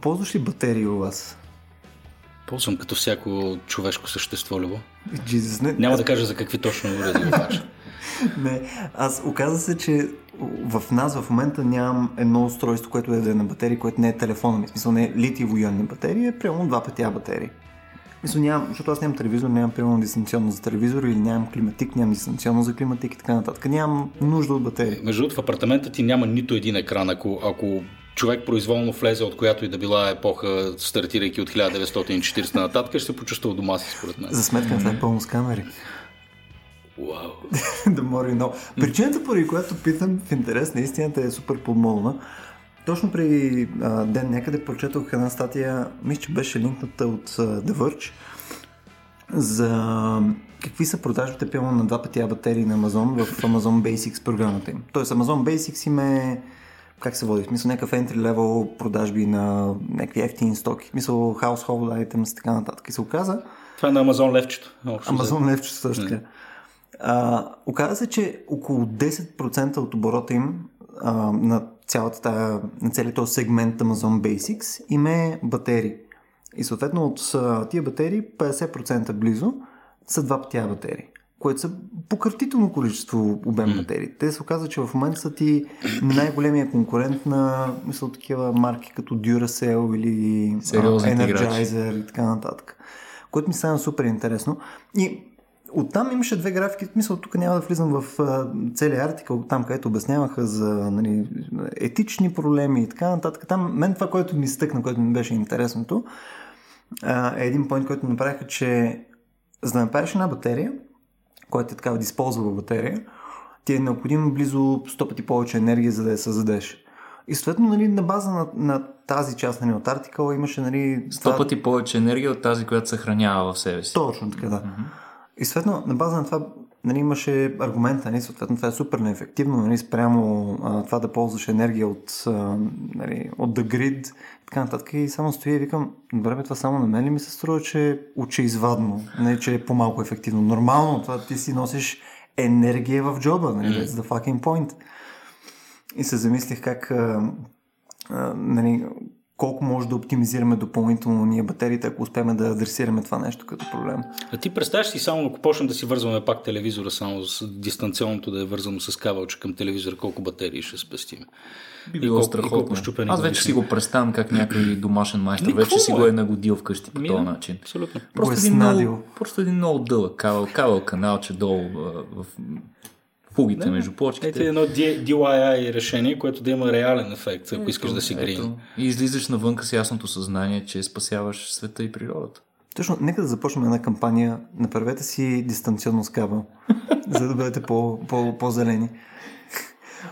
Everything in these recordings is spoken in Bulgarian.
Ползваш ли батерии у вас? Ползвам като всяко човешко същество, Любо. Jesus, не, Няма да кажа за какви точно уреди го кажа. Не, аз оказа се, че в нас в момента нямам едно устройство, което е да е на батерии, което не е телефона ми. В смисъл не е литиево ионни батерии, е примерно два пъти батерии. Мисля, нямам, защото аз нямам телевизор, нямам примерно дистанционно за телевизор или нямам климатик, нямам дистанционно за климатик и така нататък. Нямам нужда от батерии. Между другото, в апартамента ти няма нито един екран. Ако, ако човек произволно влезе от която и да била епоха, стартирайки от 1940 нататък, ще се почувства дома си, според мен. За сметка на това е пълно с камери. Вау. да мори много. Причината, поради която питам в интерес на истината е супер подмолна. Точно преди а, ден някъде прочетох една статия, мисля, че беше линкната от а, The Verge, за какви са продажбите пилно на два пъти батерии на Amazon в Amazon Basics програмата им. Тоест Amazon Basics им е как се води? В смисъл някакъв entry level продажби на някакви ефтини стоки. В смисъл household items и така нататък. И се оказа... Това е на Amazon левчето. Amazon левчето също така. А, оказа се, че около 10% от оборота им а, на цялата тая, на целият този сегмент Amazon Basics им е батерии. И съответно от тия батерии 50% близо са два пътя батерии което са пократително количество обем батерии. Те се оказа, че в момента са ти най-големия конкурент на мисля, такива марки като Duracell или Energizer и така нататък. Което ми стана супер интересно. И Оттам имаше две графики. Мисля, тук няма да влизам в целият артикъл, там където обясняваха за нали, етични проблеми и така нататък. Там мен това, което ми стъкна, което ми беше интересното, е един поинт, който направиха, че за да направиш една батерия, която е такава дисползвала батерия, ти е необходимо близо 100 пъти повече енергия, за да я създадеш. И съответно, нали, на база на, на тази част нали, от артикъла имаше... Нали, 100 това... пъти повече енергия от тази, която съхранява в себе си. Точно така, да. Mm-hmm. И съответно, на база на това нали, имаше аргумента, нали, съответно това е супер неефективно, нали, спрямо а, това да ползваш енергия от, а, нали, от the grid, така нататък. И само стоя и викам, добре, това само на мен ли ми се струва, че е очеизвадно, не че е по-малко ефективно. Нормално, това ти си носиш енергия в джоба, нали, that's the fucking point. И се замислих как а, а, нали, колко може да оптимизираме допълнително ние батериите, ако успеем да адресираме това нещо като проблем. А ти представяш си само, ако почнем да си вързваме пак телевизора, само с дистанционното да е вързано с кабелче към телевизора, колко батерии ще спестим? Би било страхотно. Аз вече си го представям как някой домашен майстор вече си го е нагодил вкъщи по този начин. Абсолютно. Просто един, много, просто един много дълъг кабел, кабел каналче долу в фугите да, между плочките. Ето едно DIY решение, което да има реален ефект, ако ето, искаш да си грин. И излизаш навънка с ясното съзнание, че спасяваш света и природата. Точно, нека да започнем една кампания. Направете си дистанционно с кабел, за да бъдете по, по, по-зелени.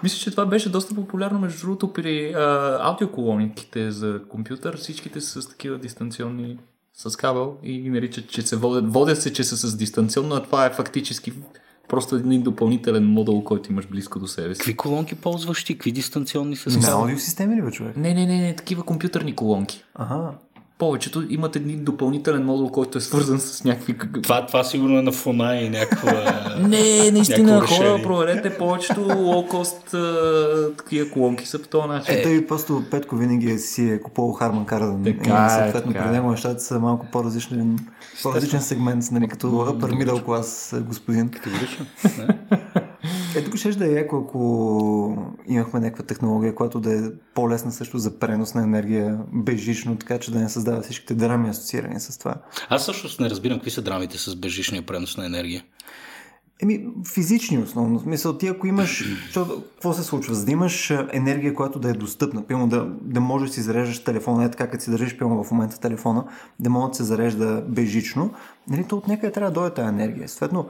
Мисля, че това беше доста популярно, между другото, при а, аудиоколониките за компютър. Всичките са с такива дистанционни с кабел и ги наричат, че се водят, водят се, че са с дистанционно, а това е фактически Просто един допълнителен модул, който имаш близко до себе си. Какви колонки ползваш ти? Какви дистанционни са? На аудиосистеми ли бе, човек? Не, не, не, не, такива компютърни колонки. Ага повечето имат един допълнителен модул, който е свързан с някакви... Това, това сигурно е на фона и някаква... Не, наистина, хора, проверете повечето лоукост такива колонки са по този начин. Ето и просто Петко винаги си е купувал Харман Карден. Така и е, съответно при него нещата са малко по-различни, по-различен сегмент, нали, като upper middle class господин. Категорично. Е, тук ще да е яко, ако имахме някаква технология, която да е по-лесна също за пренос на енергия безжично, така че да не създава всичките драми асоциирани с това. Аз също не разбирам какви са драмите с безжичния пренос на енергия. Еми, физични основно. Смисъл, ти ако имаш... Що, какво се случва? За да имаш енергия, която да е достъпна, пилно да, да можеш да си зареждаш телефона, е така, като си държиш пилно в момента телефона, да може да се зарежда безжично, нали, то от някъде трябва да дойде тази енергия. Съответно,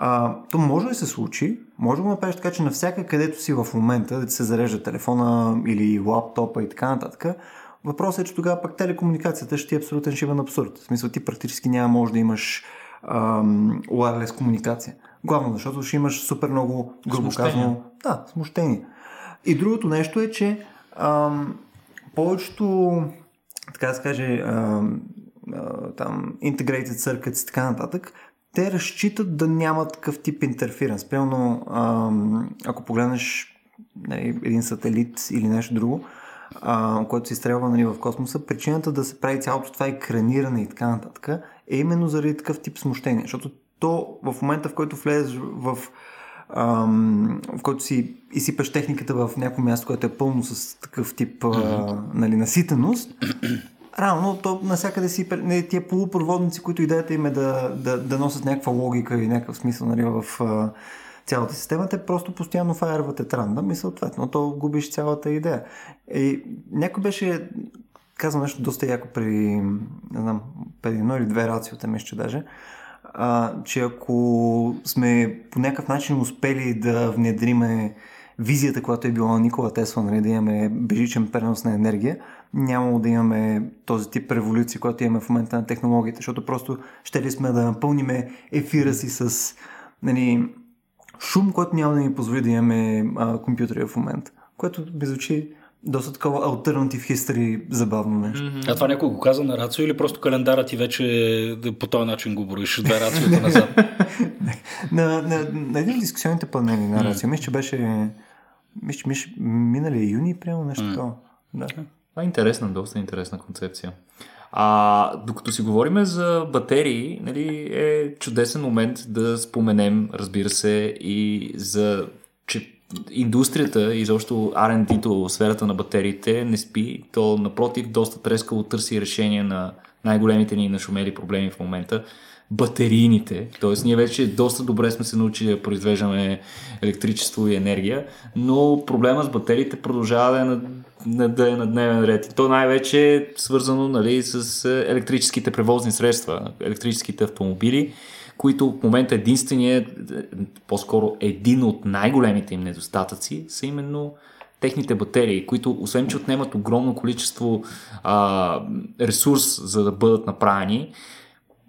а, то може да се случи, може да го направиш така, че навсяка където си в момента, да ти се зарежда телефона или лаптопа и така нататък, въпросът е, че тогава пък телекомуникацията ще ти е абсолютен шивен абсурд. В смисъл ти практически няма може да имаш wireless комуникация. Главно, защото ще имаш супер много, грубо казано, да, смущение. И другото нещо е, че ам, повечето, така да се каже, ам, там, integrated circuits и така нататък, те разчитат да няма такъв тип интерференс. Примерно, ако погледнеш нали, един сателит или нещо друго, а, което се изстрелва нали, в космоса, причината да се прави цялото това екраниране и така нататък е именно заради такъв тип смущение. Защото то в момента, в който влезеш в ам, в който си изсипаш техниката в някакво място, което е пълно с такъв тип а, нали, наситеност, Рано, то навсякъде си не, тия полупроводници, които идеята им е да, да, да носят някаква логика и някакъв смисъл нали, в а, цялата система, те просто постоянно фаерват етранда и съответно то губиш цялата идея. И някой беше казал нещо доста яко при, не знам, преди едно или две рациота, мисля, че даже, а, че ако сме по някакъв начин успели да внедриме визията, която е била на Никола Тесла, нали, да имаме бежичен пренос на енергия, нямало да имаме този тип революция, която имаме в момента на технологията, защото просто ще ли сме да напълниме ефира си с нали, шум, който няма да ни позволи да имаме а, компютъри в момента. Което би звучи доста такова альтернатив хистори забавно нещо. Mm-hmm. А това някой го каза на рацио или просто календара ти вече по този начин го броиш две рациота назад? на, на, на един от дискусионните панели на рацио, мисля, че беше мисля, мисля, минали юни, прямо нещо mm. такова. Да. Това е интересна, доста интересна концепция. А докато си говорим за батерии, нали, е чудесен момент да споменем, разбира се, и за че индустрията и защо R&D-то в сферата на батериите не спи, то напротив доста трескало търси решение на най-големите ни нашумели проблеми в момента батерийните. Тоест, ние вече доста добре сме се научили да произвеждаме електричество и енергия, но проблема с батериите продължава да е на, да е на дневен ред. И то най-вече е свързано нали, с електрическите превозни средства, електрическите автомобили, които в момента единствения, по-скоро един от най-големите им недостатъци са именно техните батерии, които освен, че отнемат огромно количество а, ресурс за да бъдат направени,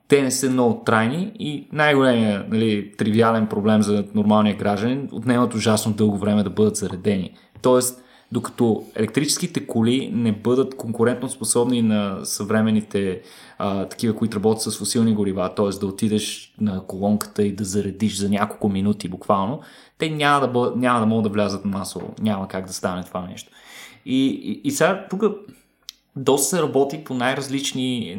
те не са много трайни и най-големият нали, тривиален проблем за нормалния гражданин отнемат ужасно дълго време да бъдат заредени. Тоест, докато електрическите коли не бъдат конкурентно способни на съвременните а, такива, които работят с фусилни горива, т.е. да отидеш на колонката и да заредиш за няколко минути буквално, те няма да, бъд, няма да могат да влязат масово. Няма как да стане това нещо. И, и, и сега тук доста се работи по най-различни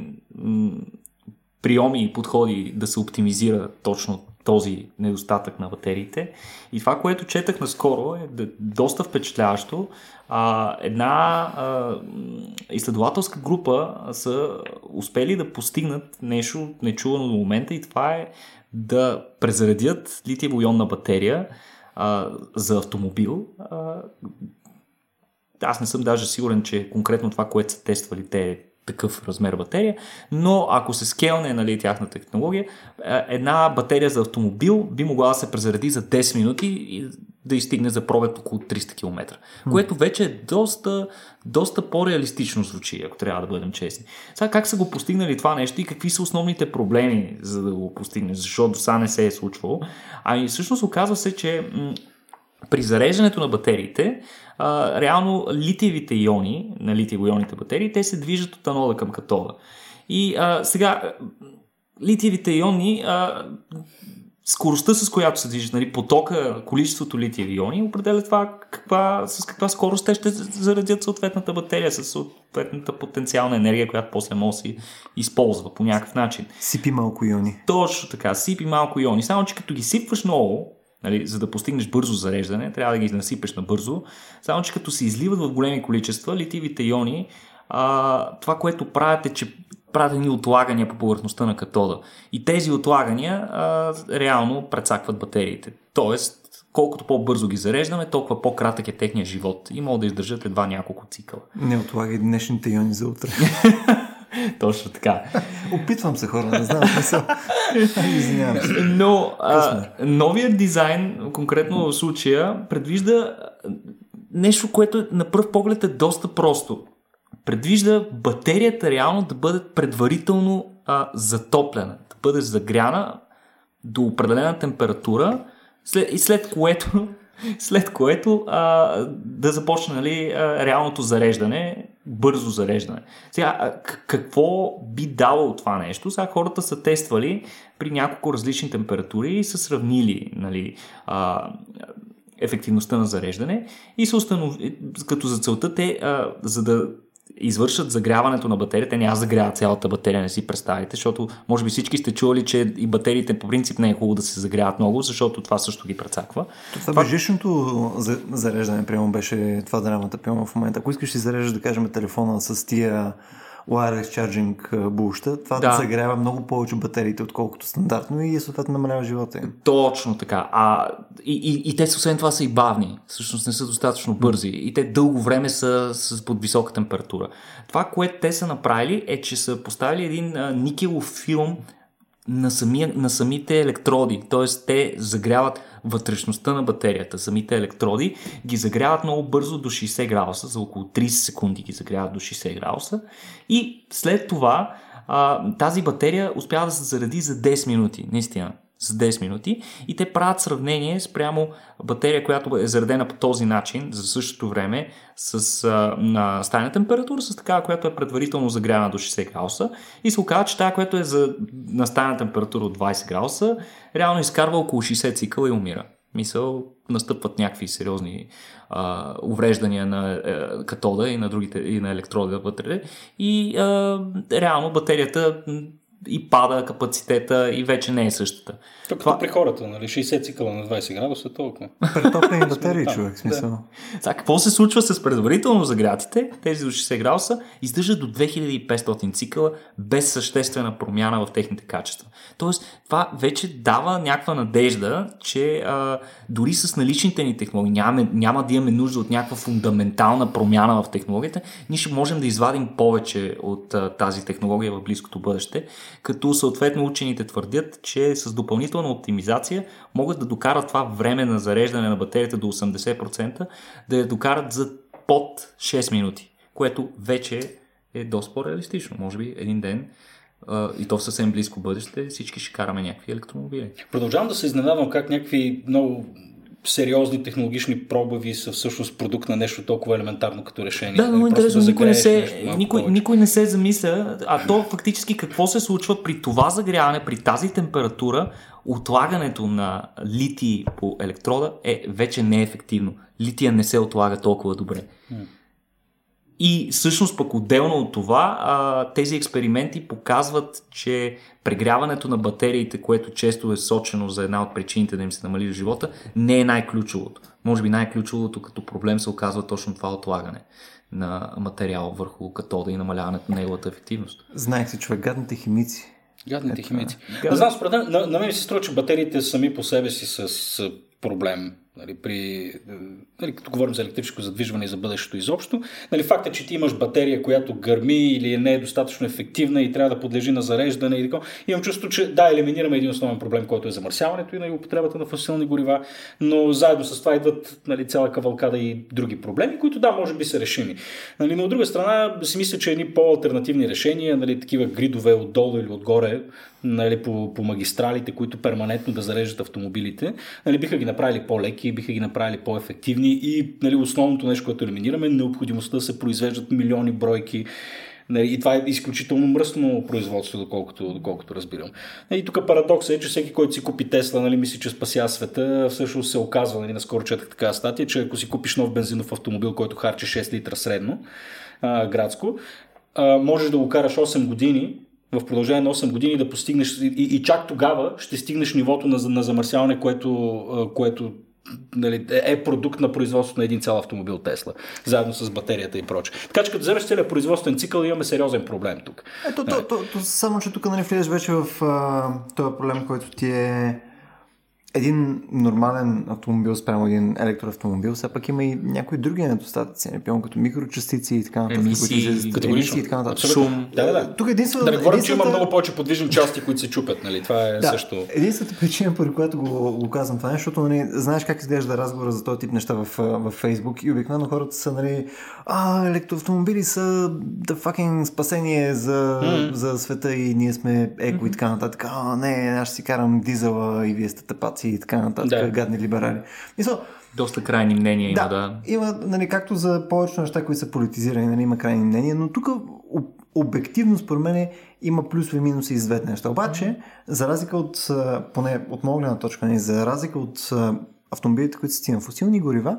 приеми и подходи да се оптимизира точно този недостатък на батериите. И това, което четах наскоро е доста впечатляващо. А, една а, изследователска група са успели да постигнат нещо нечувано до момента и това е да презаредят литиево-ионна батерия а, за автомобил. А, аз не съм даже сигурен, че конкретно това, което са тествали те такъв размер батерия, но ако се скелне нали, тяхната технология, е, една батерия за автомобил би могла да се презареди за 10 минути и да изстигне за пробег около 300 км, което вече е доста, доста по-реалистично звучи, ако трябва да бъдем честни. Сега как са го постигнали това нещо и какви са основните проблеми за да го постигнеш, защото сега не се е случвало. Ами всъщност оказва се, че при зареждането на батериите, а, реално литиевите иони, на литиево-ионните батерии, те се движат от анода към катода. И а, сега, литиевите иони, а, скоростта с която се движат, нали, потока, количеството литиеви иони, определя това каква, с каква скорост те ще заредят съответната батерия, с съответната потенциална енергия, която после може да се използва по някакъв начин. Сипи малко иони. Точно така, сипи малко иони. Само, че като ги сипваш много, Нали, за да постигнеш бързо зареждане, трябва да ги насипеш на бързо. Само, че като се изливат в големи количества, литивите иони, а, това, което правят е, че правят ни отлагания по повърхността на катода. И тези отлагания а, реално прецакват батериите. Тоест, колкото по-бързо ги зареждаме, толкова по-кратък е техния живот и могат да издържат едва няколко цикъла. Не отлагай днешните иони за утре. Точно така. Опитвам се хора, не знам смисъл. Извинявам се. Но а, новият дизайн, конкретно в случая, предвижда нещо, което на пръв поглед е доста просто. Предвижда батерията реално да бъде предварително а, затоплена, да бъде загряна до определена температура след, и след което след което а, да започне нали, а, реалното зареждане, бързо зареждане. Сега, какво би дало това нещо? Сега хората са тествали при няколко различни температури и са сравнили нали, а, ефективността на зареждане и се установи, като за целта те, а, за да извършат загряването на батерията, няма загряват цялата батерия, не си представите, защото може би всички сте чували, че и батериите по принцип не е хубаво да се загряват много, защото това също ги прецаква. Това, това... бежичното зареждане, прямо беше това драмата, прямо в момента. Ако искаш си зареждаш, да кажем, телефона с тия wireless charging булща, това да. да загрява много повече батериите, отколкото стандартно и съответно намалява живота им. Точно така. А, и, и, и те освен това са и бавни. Всъщност не са достатъчно бързи. И те дълго време са с, под висока температура. Това, което те са направили е, че са поставили един а, никелов филм на, самия, на самите електроди. Т.е. те загряват вътрешността на батерията. Самите електроди ги загряват много бързо до 60 градуса, за около 30 секунди ги загряват до 60 градуса и след това а, тази батерия успява да се заради за 10 минути, наистина за 10 минути и те правят сравнение спрямо батерия, която е заредена по този начин за същото време с а, на стайна температура, с такава, която е предварително загряна до 60 градуса и се оказва, че тази, която е за, на стайна температура от 20 градуса, реално изкарва около 60 цикъла и умира. Мисъл, настъпват някакви сериозни а, увреждания на а, катода и на другите и на електрода вътре и а, реално батерията и пада капацитета и вече не е същата. Тук Това... при хората, нали? 60 цикъла на 20 градуса, толкова. Претоплени батерии, човек, смисъл. Да. Сега, какво се случва с предварително загрятите, тези до 60 градуса, издържат до 2500 цикъла без съществена промяна в техните качества. Тоест, това вече дава някаква надежда, че а, дори с наличните ни технологии няма, няма да имаме нужда от някаква фундаментална промяна в технологията, ние ще можем да извадим повече от а, тази технология в близкото бъдеще, като съответно учените твърдят, че с допълнителна оптимизация могат да докарат това време на зареждане на батерията до 80%, да я докарат за под 6 минути, което вече е доста по-реалистично. Може би един ден и то в съвсем близко бъдеще всички ще караме някакви електромобили. Продължавам да се изненадвам как някакви много сериозни технологични пробави са всъщност продукт на нещо толкова елементарно като решение. Да, много интересно, да никой, не се, никой, никой не се замисля, а то фактически какво се случва при това загряване, при тази температура, отлагането на литий по електрода е вече неефективно. Лития не се отлага толкова добре. И всъщност пък отделно от това, а, тези експерименти показват, че прегряването на батериите, което често е сочено за една от причините да им се намали живота, не е най-ключовото. Може би най-ключовото като проблем се оказва точно това отлагане на материал върху катода и намаляването на неговата ефективност. Знаех се, човек, гадните химици. Гадните Ето, химици. Гад... знам, според на, на мен се струва, че батериите сами по себе си са, са проблем Нали, при, нали, като говорим за електрическо задвижване и за бъдещето изобщо, нали, факт е, че ти имаш батерия, която гърми или не е достатъчно ефективна и трябва да подлежи на зареждане и така. Имам чувство, че да, елиминираме един основен проблем, който е замърсяването и нали, употребата на фасилни горива, но заедно с това идват нали, цяла кавалкада и други проблеми, които да, може би са решими. Нали, но от друга страна си мисля, че едни по-алтернативни решения, нали, такива гридове отдолу или отгоре, нали, по, по магистралите, които перманентно да зареждат автомобилите, нали, биха ги направили по-леки, биха ги направили по-ефективни и нали, основното нещо, което елиминираме е необходимостта да се произвеждат милиони бройки Нали, и това е изключително мръсно производство, доколкото, доколкото разбирам. И тук парадоксът е, че всеки, който си купи Тесла, нали, мисли, че спася света, всъщност се оказва, нали, наскоро четах така статия, че ако си купиш нов бензинов автомобил, който харчи 6 литра средно, а, градско, а, можеш да го караш 8 години в продължение на 8 години да постигнеш и, и чак тогава ще стигнеш нивото на, на замърсяване, което, което нали, е продукт на производството на един цял автомобил Тесла, заедно с батерията и прочее. Така че като вземеш целият производствен цикъл, имаме сериозен проблем тук. Ето, то, то, то, само че тук нали, влизаш вече в а, този проблем, който ти е един нормален автомобил спрямо един електроавтомобил, все пак има и някои други недостатъци, например като микрочастици и така нататък. Емисии, които, емисии и така нататък. Шум. Да, да, да. Тук единствено, да не говорим, че има много повече подвижни части, които се чупят. Нали? Това е да, също. Единствената причина, поради която го, го казвам това, е, защото нали, знаеш как изглежда разговора за този тип неща в, в Facebook и обикновено хората са, нали, а, електроавтомобили са the fucking спасение за, mm-hmm. за света и ние сме еко mm-hmm. и така нататък. А, не, аз ще си карам дизела и вие сте тъпаци и така нататък. Да гадни либерали. Мисъл, доста крайни мнения да, има, да. Има, нали, както за повечето неща, които са политизирани, нали, има крайни мнения, но тук обективно, според мен, има плюсове и минуси и двете неща. Обаче, за разлика от, поне от моя гледна точка, не, нали, за разлика от автомобилите, които си на фусилни горива,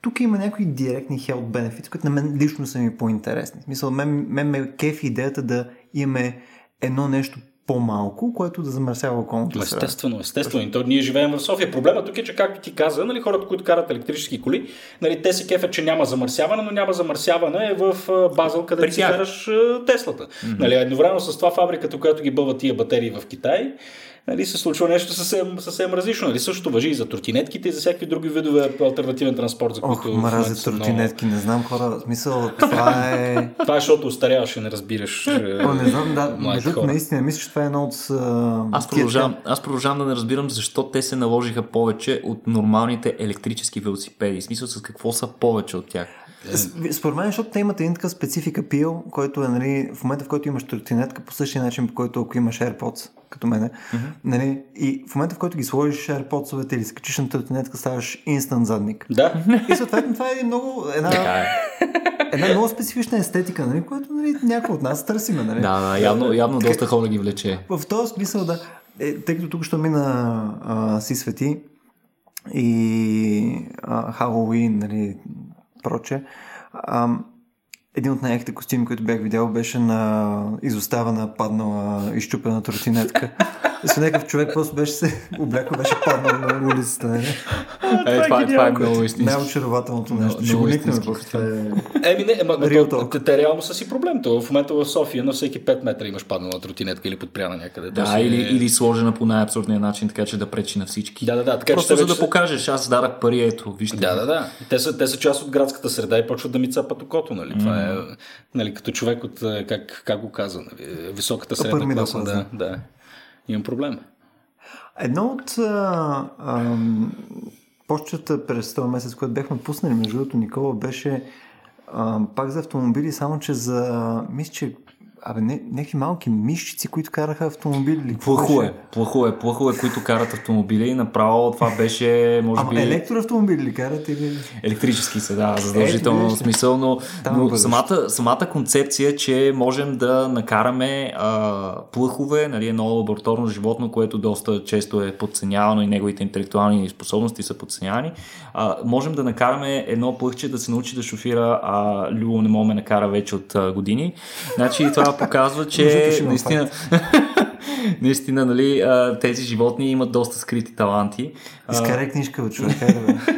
тук има някои директни health benefits, които на мен лично са ми по-интересни. В смисъл, мен, мен ме кефи идеята да имаме едно нещо по-малко, което да замърсява околната среда. Естествено, естествено. И то ние живеем в София. Проблема тук е, че както ти каза, нали, хората, които карат електрически коли, нали, те се кефят, че няма замърсяване, но няма замърсяване в Базел, където си караш Теслата. Mm-hmm. Нали, едновременно с това фабриката, която ги бълва тия батерии в Китай, нали, се случва нещо съвсем, съвсем различно. Нали, същото въжи и за тротинетките и за всякакви други видове альтернативен транспорт, за които. Ох, мрази тротинетки, много... не знам хора. Смисъл, това е. това е, защото устаряваш и не разбираш. О, не знам, да. Между наистина, мисля, че това е едно от. Аз продължавам, аз продължавам да не разбирам защо те се наложиха повече от нормалните електрически велосипеди. В смисъл, с какво са повече от тях? Според мен, защото те имат един такъв специфика пил, който е нали, в момента, в който имаш тротинетка, по същия начин, по който ако имаш AirPods, като мене, mm-hmm. нали, и в момента, в който ги сложиш AirPods-овете или скачиш на тротинетка, ставаш инстант задник. Да. И съответно това е много една, е. една много специфична естетика, нали, която нали, някой от нас търсиме. Нали. Да, да, явно, явно доста хора ги влече. В този смисъл, да. Е, тъй като тук ще мина а, си свети и а, Халоуин, нали, проче. А, един от най-яките костюми, които бях видял, беше на изоставена, паднала, изчупена тротинетка. С някакъв човек просто беше се облякал, беше паднал на улицата. Не? Е, това, е, това е много истински. Най-очарователното нещо. Ще го никнем Това е... Еми не, ма, те, те, реално са си проблем. То в момента в София на всеки 5 метра имаш паднала тротинетка или подпряна някъде. Да, да или, е... или сложена по най-абсурдния начин, така че да пречи на всички. Да, да, да. Така, Просто че за да покажеш, аз дадах пари, ето, вижте. Да, да, да. Те са, те са част от градската среда и почват да ми цапат окото, нали? Mm. Това е, нали, като човек от, как, как го каза, нали? високата средна класа. Да, да имам проблем. Едно от а, а, почтата през този месец, което бяхме пуснали, между другото, Никола, беше а, пак за автомобили, само че за, мисля, че Абе, не, някакви малки мишчици, които караха автомобили. Плахо е, плахо е, плахо е, които карат автомобили. Направо това беше, може Ама би... електроавтомобили ли карат или... Електрически са, да, задължително е, смисъл, но, но самата, самата концепция, че можем да накараме а, плъхове, нали, едно лабораторно животно, което доста често е подценявано и неговите интелектуални способности са подценявани, а, можем да накараме едно плъхче да се научи да шофира, а Любо не може да накара вече от а, години. Значи това показва, че наистина, наистина нали, тези животни имат доста скрити таланти. Изкарай книжка от човека.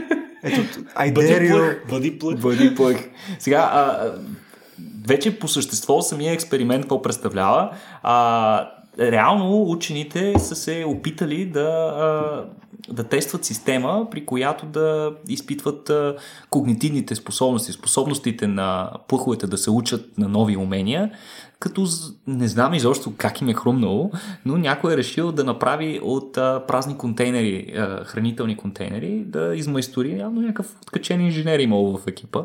Ето, I dare you. Бъди плък. Бъди плък. Сега, а, вече по същество самия експеримент какво представлява. А, реално учените са се опитали да, да тестват система, при която да изпитват когнитивните способности, способностите на плъховете да се учат на нови умения, като не знам изобщо как им е хрумнало, но някой е решил да направи от а, празни контейнери, а, хранителни контейнери, да измайстори, явно някакъв откачен инженер имал в екипа,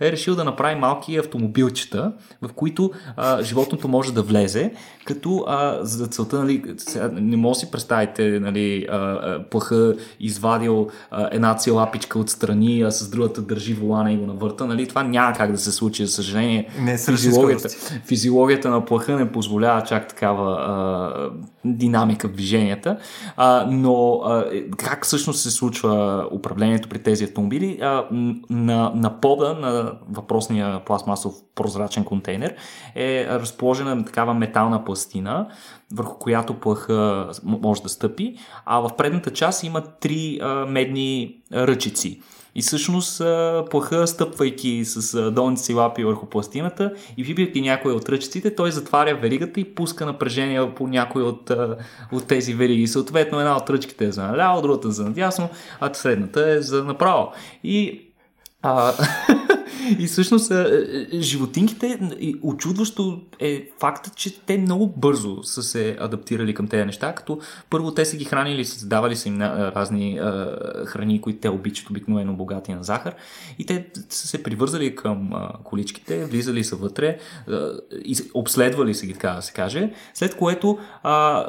е решил да направи малки автомобилчета, в които а, животното може да влезе, като а, за целта, нали, не може да си представите, нали, а, а, плаха извадил а, една лапичка отстрани, а с другата държи волана и го навърта, нали, това няма как да се случи, за съжаление. Не, физиологията, физиологията технологията на плаха не позволява чак такава а, динамика в движенията, а, но а, как всъщност се случва управлението при тези автомобили? А, на, на пода на въпросния пластмасов прозрачен контейнер е разположена такава метална пластина, върху която плаха може да стъпи, а в предната част има три а, медни ръчици. И всъщност плаха, стъпвайки с долните си лапи върху пластината и вибирайки някои от ръчиците, той затваря веригата и пуска напрежение по някои от, от тези вериги. Съответно, една от ръчките е за наляво, другата за надясно, а средната е за направо. И а, и всъщност животинките, очудващо е факта, че те много бързо са се адаптирали към тези неща, като първо те са ги хранили, давали са им разни храни, които те обичат, обикновено богати на захар, и те са се привързали към количките, влизали са вътре, обследвали са ги, така да се каже, след което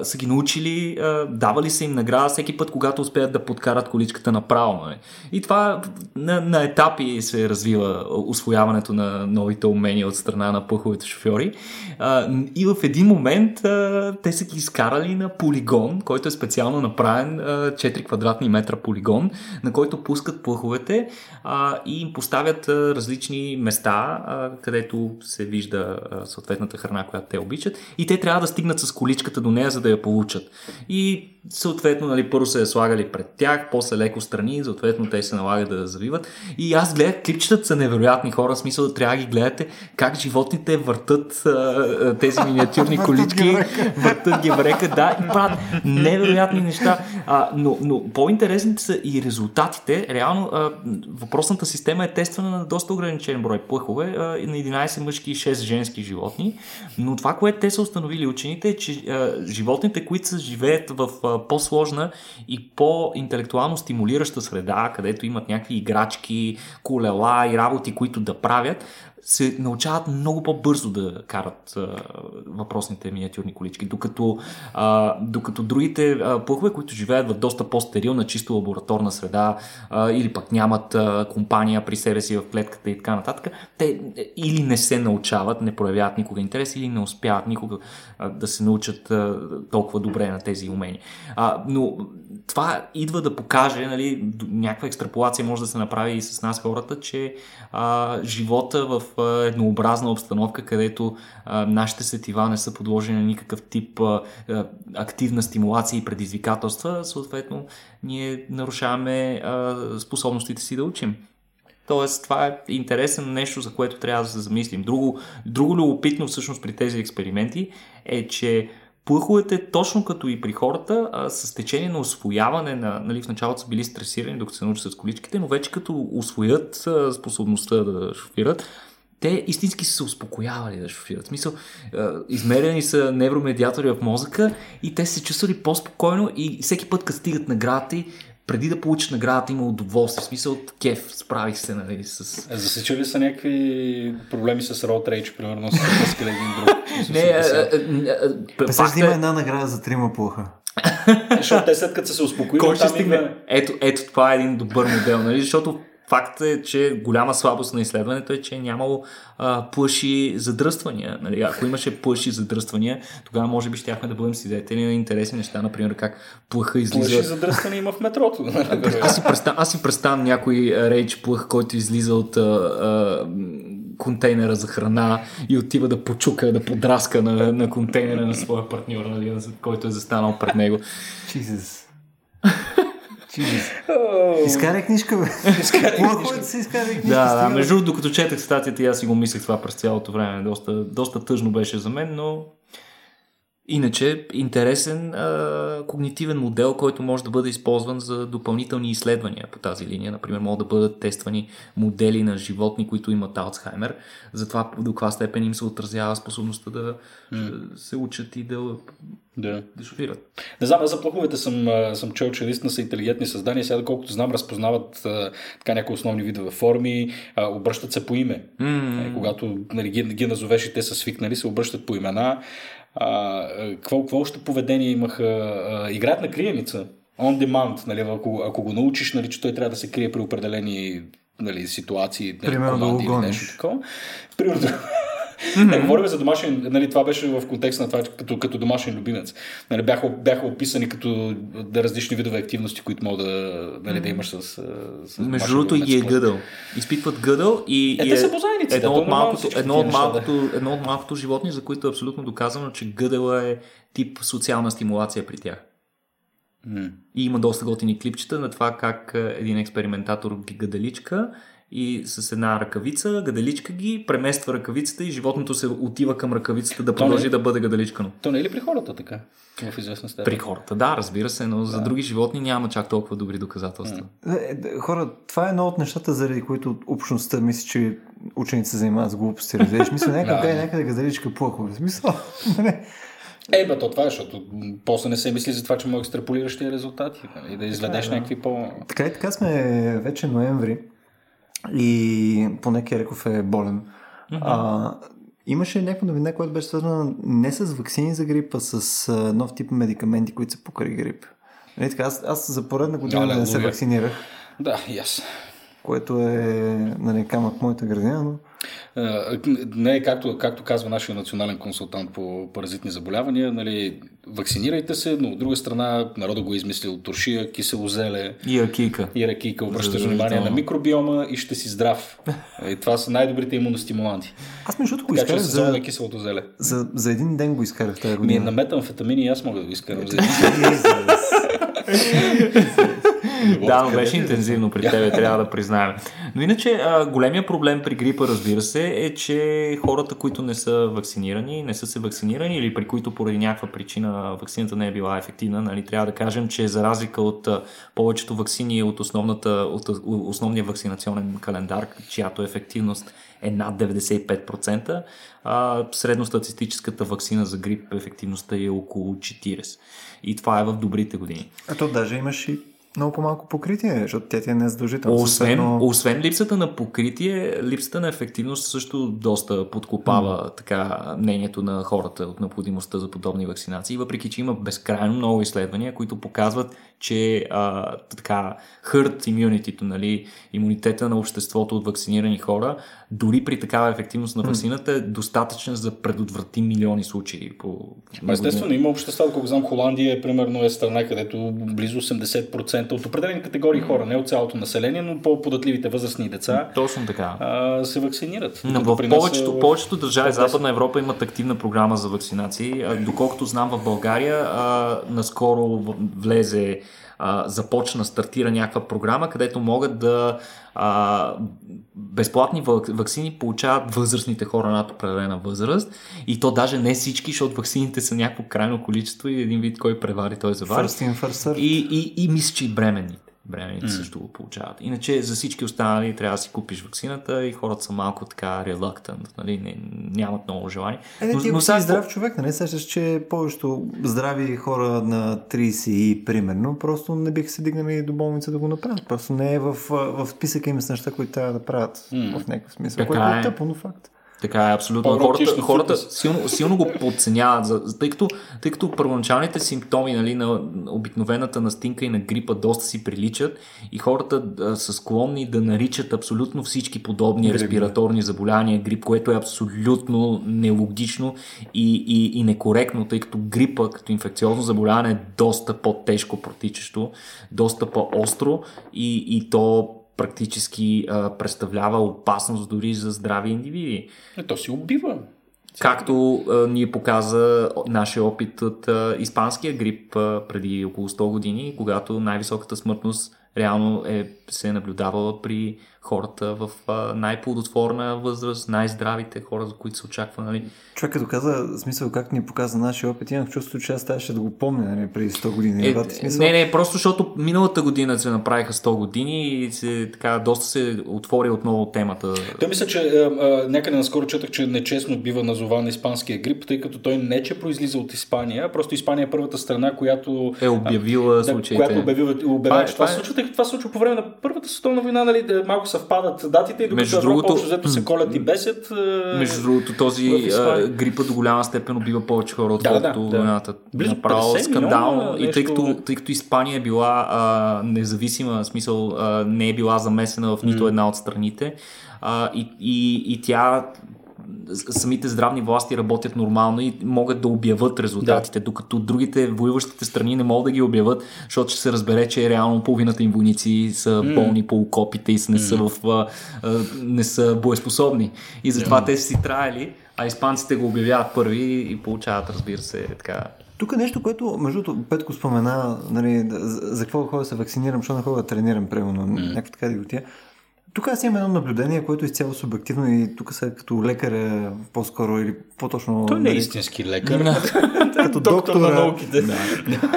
са ги научили, давали са им награда всеки път, когато успеят да подкарат количката направо. Нали? И това на, на етапи се развива освояването на новите умения от страна на пъховете шофьори. И в един момент те са ги изкарали на полигон, който е специално направен а, 4 квадратни метра полигон, на който пускат пъховете а, и им поставят различни места, където се вижда съответната храна, която те обичат. И те трябва да стигнат с количката до нея, за да я получат. И съответно, нали, първо се е слагали пред тях, после леко страни, съответно те се налагат да завиват. И аз гледах, клипчетата са невероятни хора, в смисъл да трябва да ги гледате как животните въртат а, тези миниатюрни колички, въртат ги в река, да, и правят невероятни неща. А, но, но по-интересните са и резултатите. Реално а, въпросната система е тествана на доста ограничен брой плъхове, а, на 11 мъжки и 6 женски животни. Но това, което те са установили учените е, че а, животните, които са живеят в а, по-сложна и по-интелектуално стимулираща среда, където имат някакви играчки, колела и работи, които да правят, се научават много по-бързо да карат а, въпросните миниатюрни колички, докато, а, докато другите а, пъхове, които живеят в доста по-стерилна, чисто лабораторна среда а, или пък нямат а, компания при себе си в клетката и така нататък, те или не се научават, не проявяват никога интерес или не успяват никога а, да се научат а, толкова добре на тези умения. А, но това идва да покаже, нали, някаква екстраполация може да се направи и с нас хората, че а, живота в еднообразна обстановка, където нашите сетива не са подложени на никакъв тип активна стимулация и предизвикателства, съответно ние нарушаваме способностите си да учим. Тоест, това е интересен нещо, за което трябва да се замислим. Друго, друго любопитно всъщност при тези експерименти е, че Плъховете, точно като и при хората, а, с течение на освояване на, нали, в началото са били стресирани, докато се научат с количките, но вече като освоят а, способността да шофират, те истински са се успокоявали да шофират. В смисъл, измерени са невромедиатори в мозъка и те се чувствали по-спокойно и всеки път, като стигат наградата преди да получиш наградата има удоволствие, в смисъл от кеф, справих се, нали, с... А засичали са някакви проблеми с Road Rage, примерно, с да един друг? Не, да има една награда за трима плуха. Защото те след като са се успокоили, Кой ще стигне? Ето, ето това е един добър модел, нали? Защото Факт е, че голяма слабост на изследването е, че е нямало а, плъши задръствания. Нали? Ако имаше плъши задръствания, тогава може би щяхме да бъдем свидетели на интересни неща, например как плъха излиза... Плъши задръствания има в метрото. аз, си представ, аз си представям някой рейдж плъх, който излиза от а, а, контейнера за храна и отива да почука, да подраска на, на контейнера на своя партньор, нали, който е застанал пред него. Jesus. Изкарай книжка, бе. Изкарай книжка. се изкарай книжка. Да, да, между докато четах статията, аз си го мислех това през цялото време. Доста, доста тъжно беше за мен, но Иначе интересен а, когнитивен модел, който може да бъде използван за допълнителни изследвания по тази линия. Например, могат да бъдат тествани модели на животни, които имат Алцхаймер. Затова до каква степен им се отразява способността да mm. се учат и да, да. да шофират. Не знам, аз за плаховете съм, съм чул, че наистина са интелигентни създания. Сега, доколкото знам, разпознават а, така някои основни видове форми, а, обръщат се по име. Mm. Когато нали, ги, ги назовеш и те са свикнали, се обръщат по имена какво, какво още поведение имаха? А, играят на криеница. On demand, нали, ако, ако го научиш, нали, че той трябва да се крие при определени нали, ситуации, нали, Примерно команди или нещо такова. Примерно Mm-hmm. Не говорим за домашен, нали, това беше в контекст на това като, като домашен любимец. Нали, бяха, бяха описани като да различни видове активности, които мога да, нали, да имаш с, с Между другото и е гъдъл. Изпитват гъдъл и, е, и те са бозайници. Едно, от малкото, едно, от малкото, едно от малкото животни, за които е абсолютно доказано, че гъдъла е тип социална стимулация при тях. Mm. И има доста готини клипчета на това как един експериментатор ги гадаличка и с една ръкавица, гаделичка ги, премества ръкавицата и животното се отива към ръкавицата да продължи не, да бъде гаделичкано. То не е ли при хората така? В известна степен. При хората, да, разбира се, но да. за други животни няма чак толкова добри доказателства. Mm. Хора, това е едно от нещата, заради които общността мисли, че учените се занимават с глупости. Разбираш, мисля, някъде, да. някъде гаделичка плахо. Смисъл, Е, бе, то това е, защото после не се мисли за това, че мога екстраполираш тия резултати нали, и да изведеш някакви по... Така и така сме вече ноември и поне Кереков е болен. Mm-hmm. А, имаше някаква новина, която беше свързана не с вакцини за грип, а с а, нов тип медикаменти, които са покрай грип. Нали, така, аз, аз за поредна година не се вакцинирах. Да, и аз. което е нали, камък моята градина, но... Не е както, както казва нашия национален консултант по паразитни заболявания, нали, вакцинирайте се, но от друга страна народа го е измислил туршия, кисело зеле и ракийка. И ракийка, обръщаш внимание на микробиома и ще си здрав. И това са най-добрите имуностимуланти. Аз между другото го изкарах за... на киселото зеле. За, за един ден го изкарах тази година. Ми е на метамфетамини и аз мога да го изкарам за един ден. да, но беше интензивно при тебе, трябва да признаем. Но иначе, а, големия проблем при грипа, разбира се, е, че хората, които не са вакцинирани, не са се вакцинирани или при които поради някаква причина вакцината не е била ефективна, нали, трябва да кажем, че за разлика от повечето вакцини от, основната, от основния вакцинационен календар, чиято ефективност е над 95%, а средностатистическата вакцина за грип ефективността е около 40%. И това е в добрите години. А то даже имаш и много по-малко покритие, защото тя ти е незадължително. Освен, но... освен липсата на покритие, липсата на ефективност също доста подкопава mm. така мнението на хората от необходимостта за подобни вакцинации, въпреки че има безкрайно много изследвания, които показват, че а, така herd immunity, нали, имунитета на обществото от вакцинирани хора, дори при такава ефективност на вакцината е достатъчна за предотврати милиони случаи. По Естествено, има общества, ако знам, Холандия е примерно е страна, където близо 80% от определени категории хора, не от цялото население, но по-податливите възрастни деца Точно така. А, се вакцинират. Но в повечето, в... повечето държави в Западна Европа имат активна програма за вакцинации. Доколкото знам в България, а, наскоро влезе а, започна, стартира някаква програма, където могат да а, безплатни вакцини получават възрастните хора над определена възраст. И то даже не всички, защото вакцините са някакво крайно количество и един вид кой превари, той завари. First in, first и, и, и мисля, че и бременните бременните mm. също го получават. Иначе за всички останали трябва да си купиш вакцината и хората са малко така reluctant, нали? Не, нямат много желание. Е, не, но, ти но сега здрав човек, нали? Сещаш, че повечето здрави хора на 30 и примерно просто не биха се дигнали до болница да го направят. Просто не е в, в списъка им с неща, които трябва да правят mm. в някакъв смисъл. Така което е, е тъпо, но факт. Така е, абсолютно. Хората, хората силно, силно го подценяват, тъй, като, тъй като първоначалните симптоми нали, на обикновената настинка и на грипа доста си приличат и хората а, са склонни да наричат абсолютно всички подобни грип. респираторни заболявания грип, което е абсолютно нелогично и, и, и некоректно, тъй като грипа като инфекциозно заболяване е доста по-тежко протичащо, доста по-остро и, и то практически а, представлява опасност дори за здрави индивиди. Е, то си убива. Както а, ни показа нашия опит от а, испанския грип а, преди около 100 години, когато най-високата смъртност реално е, се е наблюдавала при хората в най-плодотворна възраст, най-здравите хора, за които се очаква. Нали? Човек като каза, смисъл, как ни показа нашия опит, имах чувството, че аз ставаше да го помня нали, преди 100 години. Е, смисъл... Не, не, просто защото миналата година се направиха 100 години и се, така, доста се отвори отново темата. Той мисля, че а, някъде наскоро четах, че нечестно бива назован испанския грип, тъй като той не че произлиза от Испания, просто Испания е първата страна, която е обявила а, случаите. Която обявила, обявила това, че това, това, е... случва, тъй като това случва по време на Първата световна война, нали, малко съвпадат датите и докато между Европа другото, взето се колят и бесят. Между другото, този грипа до голяма степен убива повече хора, отколкото да, да, войната. Близо Направо скандално. И тъй като, тъй като Испания е била а, независима, в смисъл а, не е била замесена в нито една от страните, а, и, и, и тя самите здравни власти работят нормално и могат да обяват резултатите, да. докато другите воюващите страни не могат да ги обяват, защото ще се разбере, че реално половината им войници са mm. болни по окопите и не, mm. са в, а, а, не са боеспособни. И затова yeah. те са си траили, а испанците го обявяват първи и получават, разбира се, така тук е нещо, което, между другото, Петко спомена, нали, за, за какво хора се вакцинирам, защото не хора да тренирам, примерно, mm. някакви така диготия. Тук аз имам едно наблюдение, което е изцяло субективно и тук са като лекар е по-скоро или по-точно... Той не е нали, истински лекар. като доктор на науките. Да.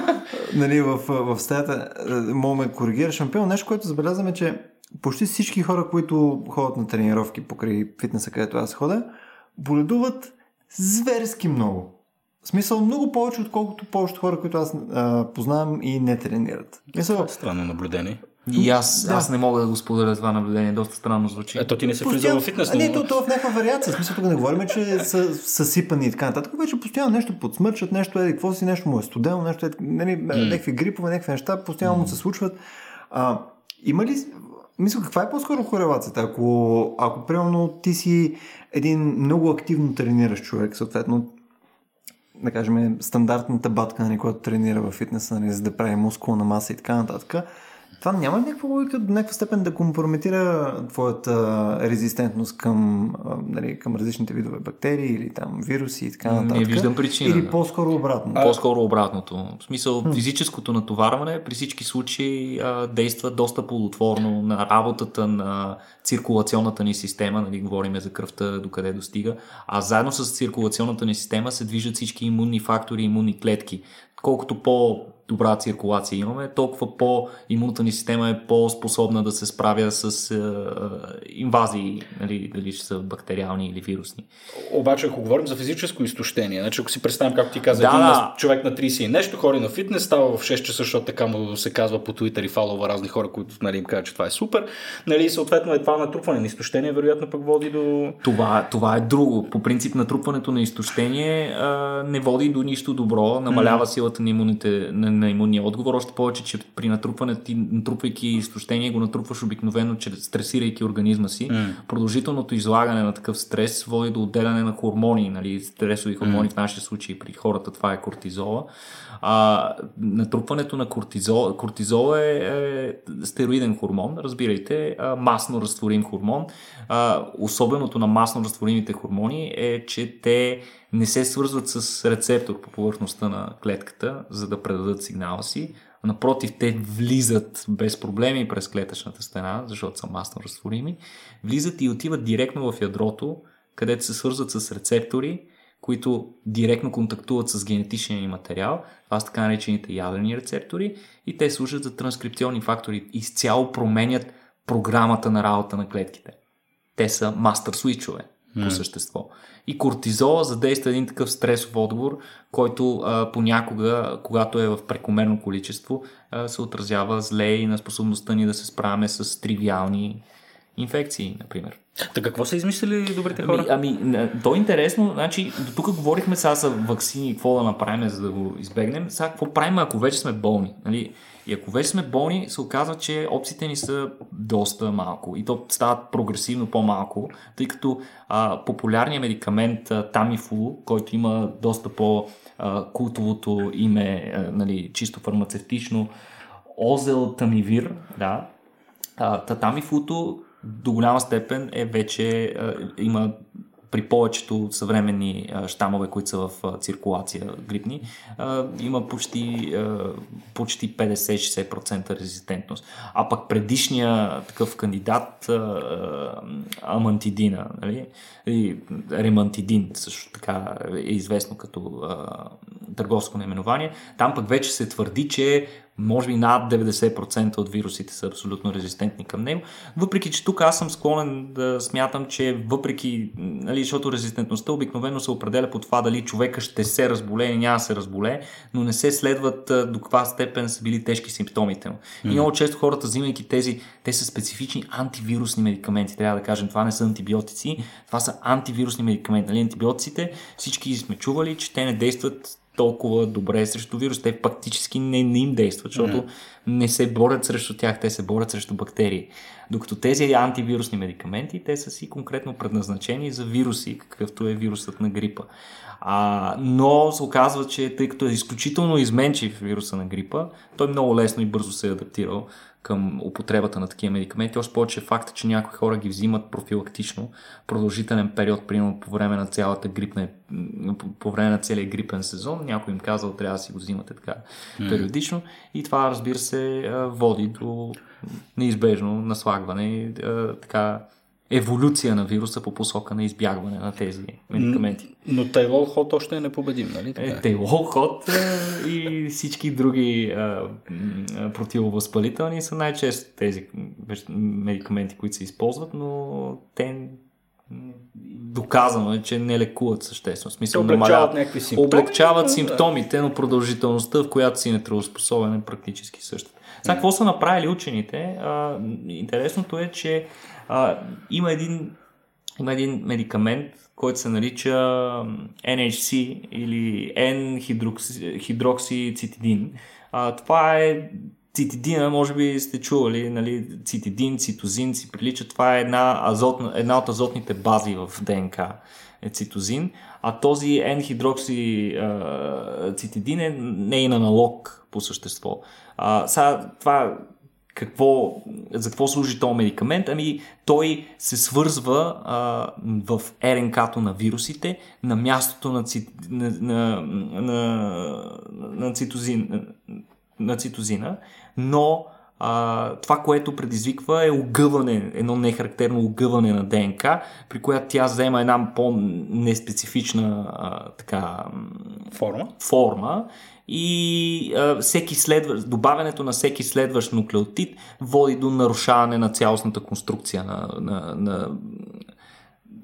нали, в, в стаята е, мога ме коригира шампион. Нещо, което забелязваме, че почти всички хора, които ходят на тренировки покрай фитнеса, където аз ходя, боледуват зверски много. В смисъл много повече, отколкото повечето хора, които аз а, познавам и не тренират. Мисъл, е странно наблюдение. И аз, да. аз не мога да го споделя това наблюдение, доста странно звучи. Ето ти не се влиза в фитнес. А, не, то, то в някаква вариация. Смисъл, тук не говорим, че са съсипани и така нататък. Вече постоянно нещо подсмърчат, нещо е, какво си, нещо му е студено, нещо е, нали, mm. някакви грипове, някакви неща, постоянно mm. му се случват. А, има ли мисля, каква е по-скоро корелацията? Ако, ако примерно ти си един много активно трениращ човек, съответно да кажем, стандартната батка, нали, която тренира в фитнеса, нали, за да прави мускулна маса и така нататък, това няма някаква логика до някаква степен да компрометира твоята резистентност към, нали, към различните видове бактерии или там вируси и така нататък? Не виждам причина. Или по-скоро обратно? А... По-скоро обратното. В смисъл, физическото натоварване при всички случаи а, действа доста плодотворно на работата на циркулационната ни система, нали, говорим за кръвта, докъде достига, а заедно с циркулационната ни система се движат всички имунни фактори, имунни клетки. Колкото по добра циркулация имаме, толкова по-имунната ни система е по-способна да се справя с е, инвазии, нали, дали ще са бактериални или вирусни. Обаче, ако говорим за физическо изтощение, значи ако си представим, както ти каза, Да, един да. човек на 30 и нещо, хори на фитнес, става в 6 часа, защото така му се казва по Twitter и фалова разни хора, които нали, им казват, че това е супер. Нали, съответно е това натрупване на изтощение, вероятно пък води до... Това, това е друго. По принцип натрупването на изтощение а, не води до нищо добро, намалява силата на, имуните, на, на имунния отговор, още повече, че при натрупването ти, натрупвайки изтощение, го натрупваш обикновено, чрез стресирайки организма си. Продължителното излагане на такъв стрес води до отделяне на хормони, нали, стресови хормони в нашия случай при хората това е кортизола. А, натрупването на кортизол, кортизол е, е стероиден хормон, разбирайте, а, масно разтворим хормон. А, особеното на масно разтворимите хормони е, че те не се свързват с рецептор по повърхността на клетката, за да предадат сигнала си. Напротив, те влизат без проблеми през клетъчната стена, защото са масно разтворими. Влизат и отиват директно в ядрото, където се свързват с рецептори, които директно контактуват с генетичния ни материал. Това са така наречените ядрени рецептори и те служат за транскрипционни фактори. Изцяло променят програмата на работа на клетките. Те са мастер свичове по същество. И кортизола задейства един такъв стресов отговор, който а, понякога, когато е в прекомерно количество, а, се отразява зле и на способността ни да се справяме с тривиални инфекции, например. Та какво са измислили добрите хора? Ами, ами, то е интересно, значи, до тук говорихме сега за вакцини, какво да направим, за да го избегнем. Сега какво правим, ако вече сме болни? Нали? И ако вече сме болни, се оказва, че опциите ни са доста малко. И то стават прогресивно по-малко, тъй като а, популярният медикамент а, Тамифу, който има доста по-култовото име, а, нали, чисто фармацевтично, Озелтамивир, да, а, Татамифуто до голяма степен е вече а, има при повечето съвременни щамове, които са в а, циркулация грипни, а, има почти, а, почти 50-60% резистентност. А пък предишния такъв кандидат, а, амантидина, нали? и ремантидин също така е известно като а, търговско наименование, там пък вече се твърди, че може би над 90% от вирусите са абсолютно резистентни към него. Въпреки, че тук аз съм склонен да смятам, че въпреки, нали, защото резистентността обикновено се определя по това дали човека ще се разболее или няма да се разболее, но не се следват до каква степен са били тежки симптомите му. И много често хората, взимайки тези, те са специфични антивирусни медикаменти, трябва да кажем, това не са антибиотици, това са антивирусни медикаменти. Нали, антибиотиците, всички сме чували, че те не действат толкова добре срещу вирус. Те фактически не, не им действат, защото не се борят срещу тях, те се борят срещу бактерии. Докато тези антивирусни медикаменти, те са си конкретно предназначени за вируси, какъвто е вирусът на грипа. А, но се оказва, че тъй като е изключително изменчив вируса на грипа, той много лесно и бързо се е адаптирал към употребата на такива медикаменти. Още повече факта, че някои хора ги взимат профилактично, продължителен период, примерно по време на цялата грипна, по, време на целия грипен сезон, някой им казал, трябва да си го взимате така периодично. И това, разбира се, води до неизбежно наслагване така еволюция на вируса по посока на избягване на тези медикаменти. Но Тейлол Хот още е непобедим, нали? Така? Е, Тейлол ход е, и всички други а, м, противовъзпалителни са най-често тези медикаменти, които се използват, но те доказано е, че не лекуват съществено. Смисъл, облегчават намаляват- някакви симптоми. облегчават но, симптомите, но продължителността, в която си нетрудоспособен е практически същата. Сега, какво са направили учените? А, интересното е, че а, има един има един медикамент, който се нарича NHC или N-хидроксицитидин. Това е цитидина, може би сте чували, нали, цитидин, цитозин си прилича. Това е една, азотна, една от азотните бази в ДНК, цитозин. А този N-хидрокси цитидин е нейн аналог по същество. А, сега, това какво, за какво служи този медикамент? Ами той се свързва а, в РНК-то на вирусите на мястото на, ци, на, на, на, на, цитозин, на цитозина, но а, това, което предизвиква е огъване, едно нехарактерно огъване на ДНК, при която тя взема една по-неспецифична а, така, форма. форма и а, всеки следващ, добавянето на всеки следващ нуклеотид води до нарушаване на цялостната конструкция на, на, на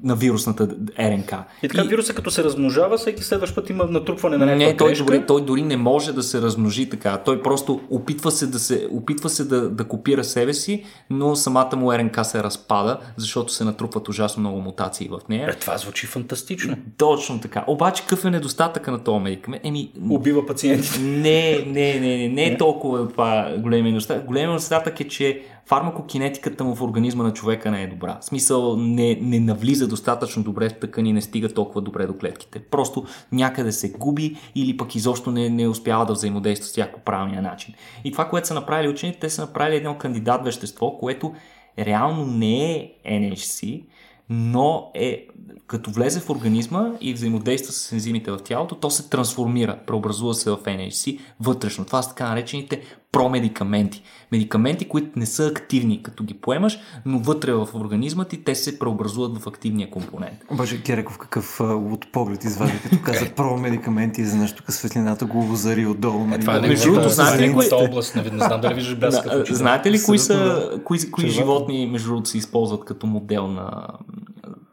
на вирусната РНК. И така и... вируса като се размножава, всеки следващ път има натрупване на някаква Не, той дори, той дори не може да се размножи така. Той просто опитва се да, се, опитва се да, да копира себе си, но самата му РНК се разпада, защото се натрупват ужасно много мутации в нея. Е, това звучи фантастично. Точно така. Обаче какъв е недостатъка на този медикамент? Еми, Убива пациенти. Не, не, не, не, не е толкова това големия недостатък. Големия недостатък е, че фармакокинетиката му в организма на човека не е добра. В смисъл не, не навлиза достатъчно добре в тъкани, не стига толкова добре до клетките. Просто някъде се губи или пък изобщо не, не успява да взаимодейства с тях по правилния начин. И това, което са направили учените, те са направили едно кандидат вещество, което реално не е NHC, но е, като влезе в организма и взаимодейства с ензимите в тялото, то се трансформира, преобразува се в NHC вътрешно. Това са така наречените промедикаменти. Медикаменти, които не са активни, като ги поемаш, но вътре в организма ти те се преобразуват в активния компонент. Обаче Кереков какъв от поглед извади, като каза промедикаменти за нещо, като светлината го озари отдолу. Е, това е между другото, знаете ли кои... област, не, знам дали виждаш бляска Знаете ли кои, са, кои, кои животни, между другото, се използват като модел на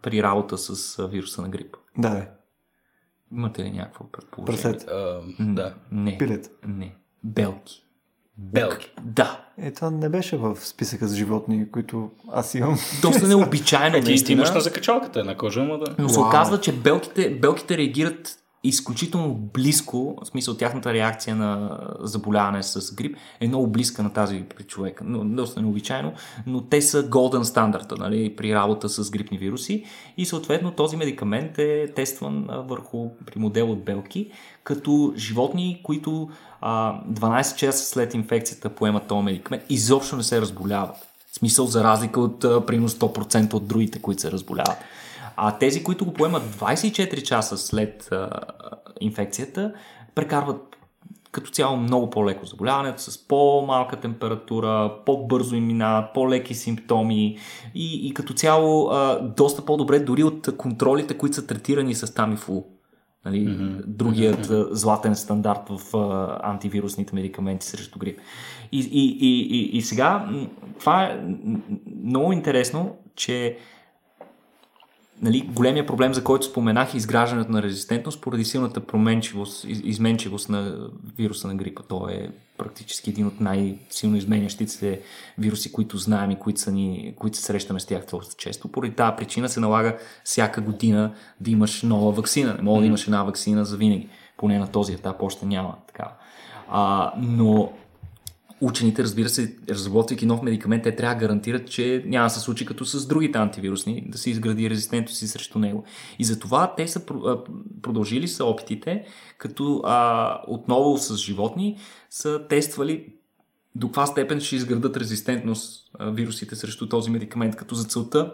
при работа с вируса на грип? Да, да. Имате ли някакво предположение? Прасет. Да. Не. Пилет. Не. Белки. Белки. Да. Е, това не беше в списъка с животни, които аз имам. Доста необичайно, е, ти, ти имаш на закачалката на кожа, но да. Но се оказва, че белките, белките реагират изключително близко, в смисъл тяхната реакция на заболяване с грип е много близка на тази при човека. Но, доста необичайно, но те са голден стандарта нали, при работа с грипни вируси и съответно този медикамент е тестван върху при модел от белки, като животни, които а, 12 часа след инфекцията поемат този медикамент, изобщо не се разболяват. В смисъл за разлика от примерно 100% от другите, които се разболяват. А тези, които го поемат 24 часа след а, инфекцията, прекарват като цяло много по-леко заболяването, с по-малка температура, по-бързо им минават, по-леки симптоми и, и като цяло а, доста по-добре дори от контролите, които са третирани с Тамифлу. Нали, mm-hmm. Другият mm-hmm. златен стандарт в а, антивирусните медикаменти срещу грип. И, и, и, и, и сега, това е много интересно, че нали, големия проблем, за който споменах, е изграждането на резистентност поради силната променчивост, изменчивост на вируса на грипа. Той е практически един от най-силно изменящите се вируси, които знаем и които, са ни, които се срещаме с тях доста често. Поради тази причина се налага всяка година да имаш нова вакцина. Не мога да имаш една вакцина за винаги. Поне на този етап още няма такава. А, но учените, разбира се, разработвайки нов медикамент, те трябва да гарантират, че няма да се случи като с другите антивирусни, да се изгради резистентност си срещу него. И затова те са продължили са опитите, като а, отново с животни са тествали до каква степен ще изградат резистентност вирусите срещу този медикамент, като за целта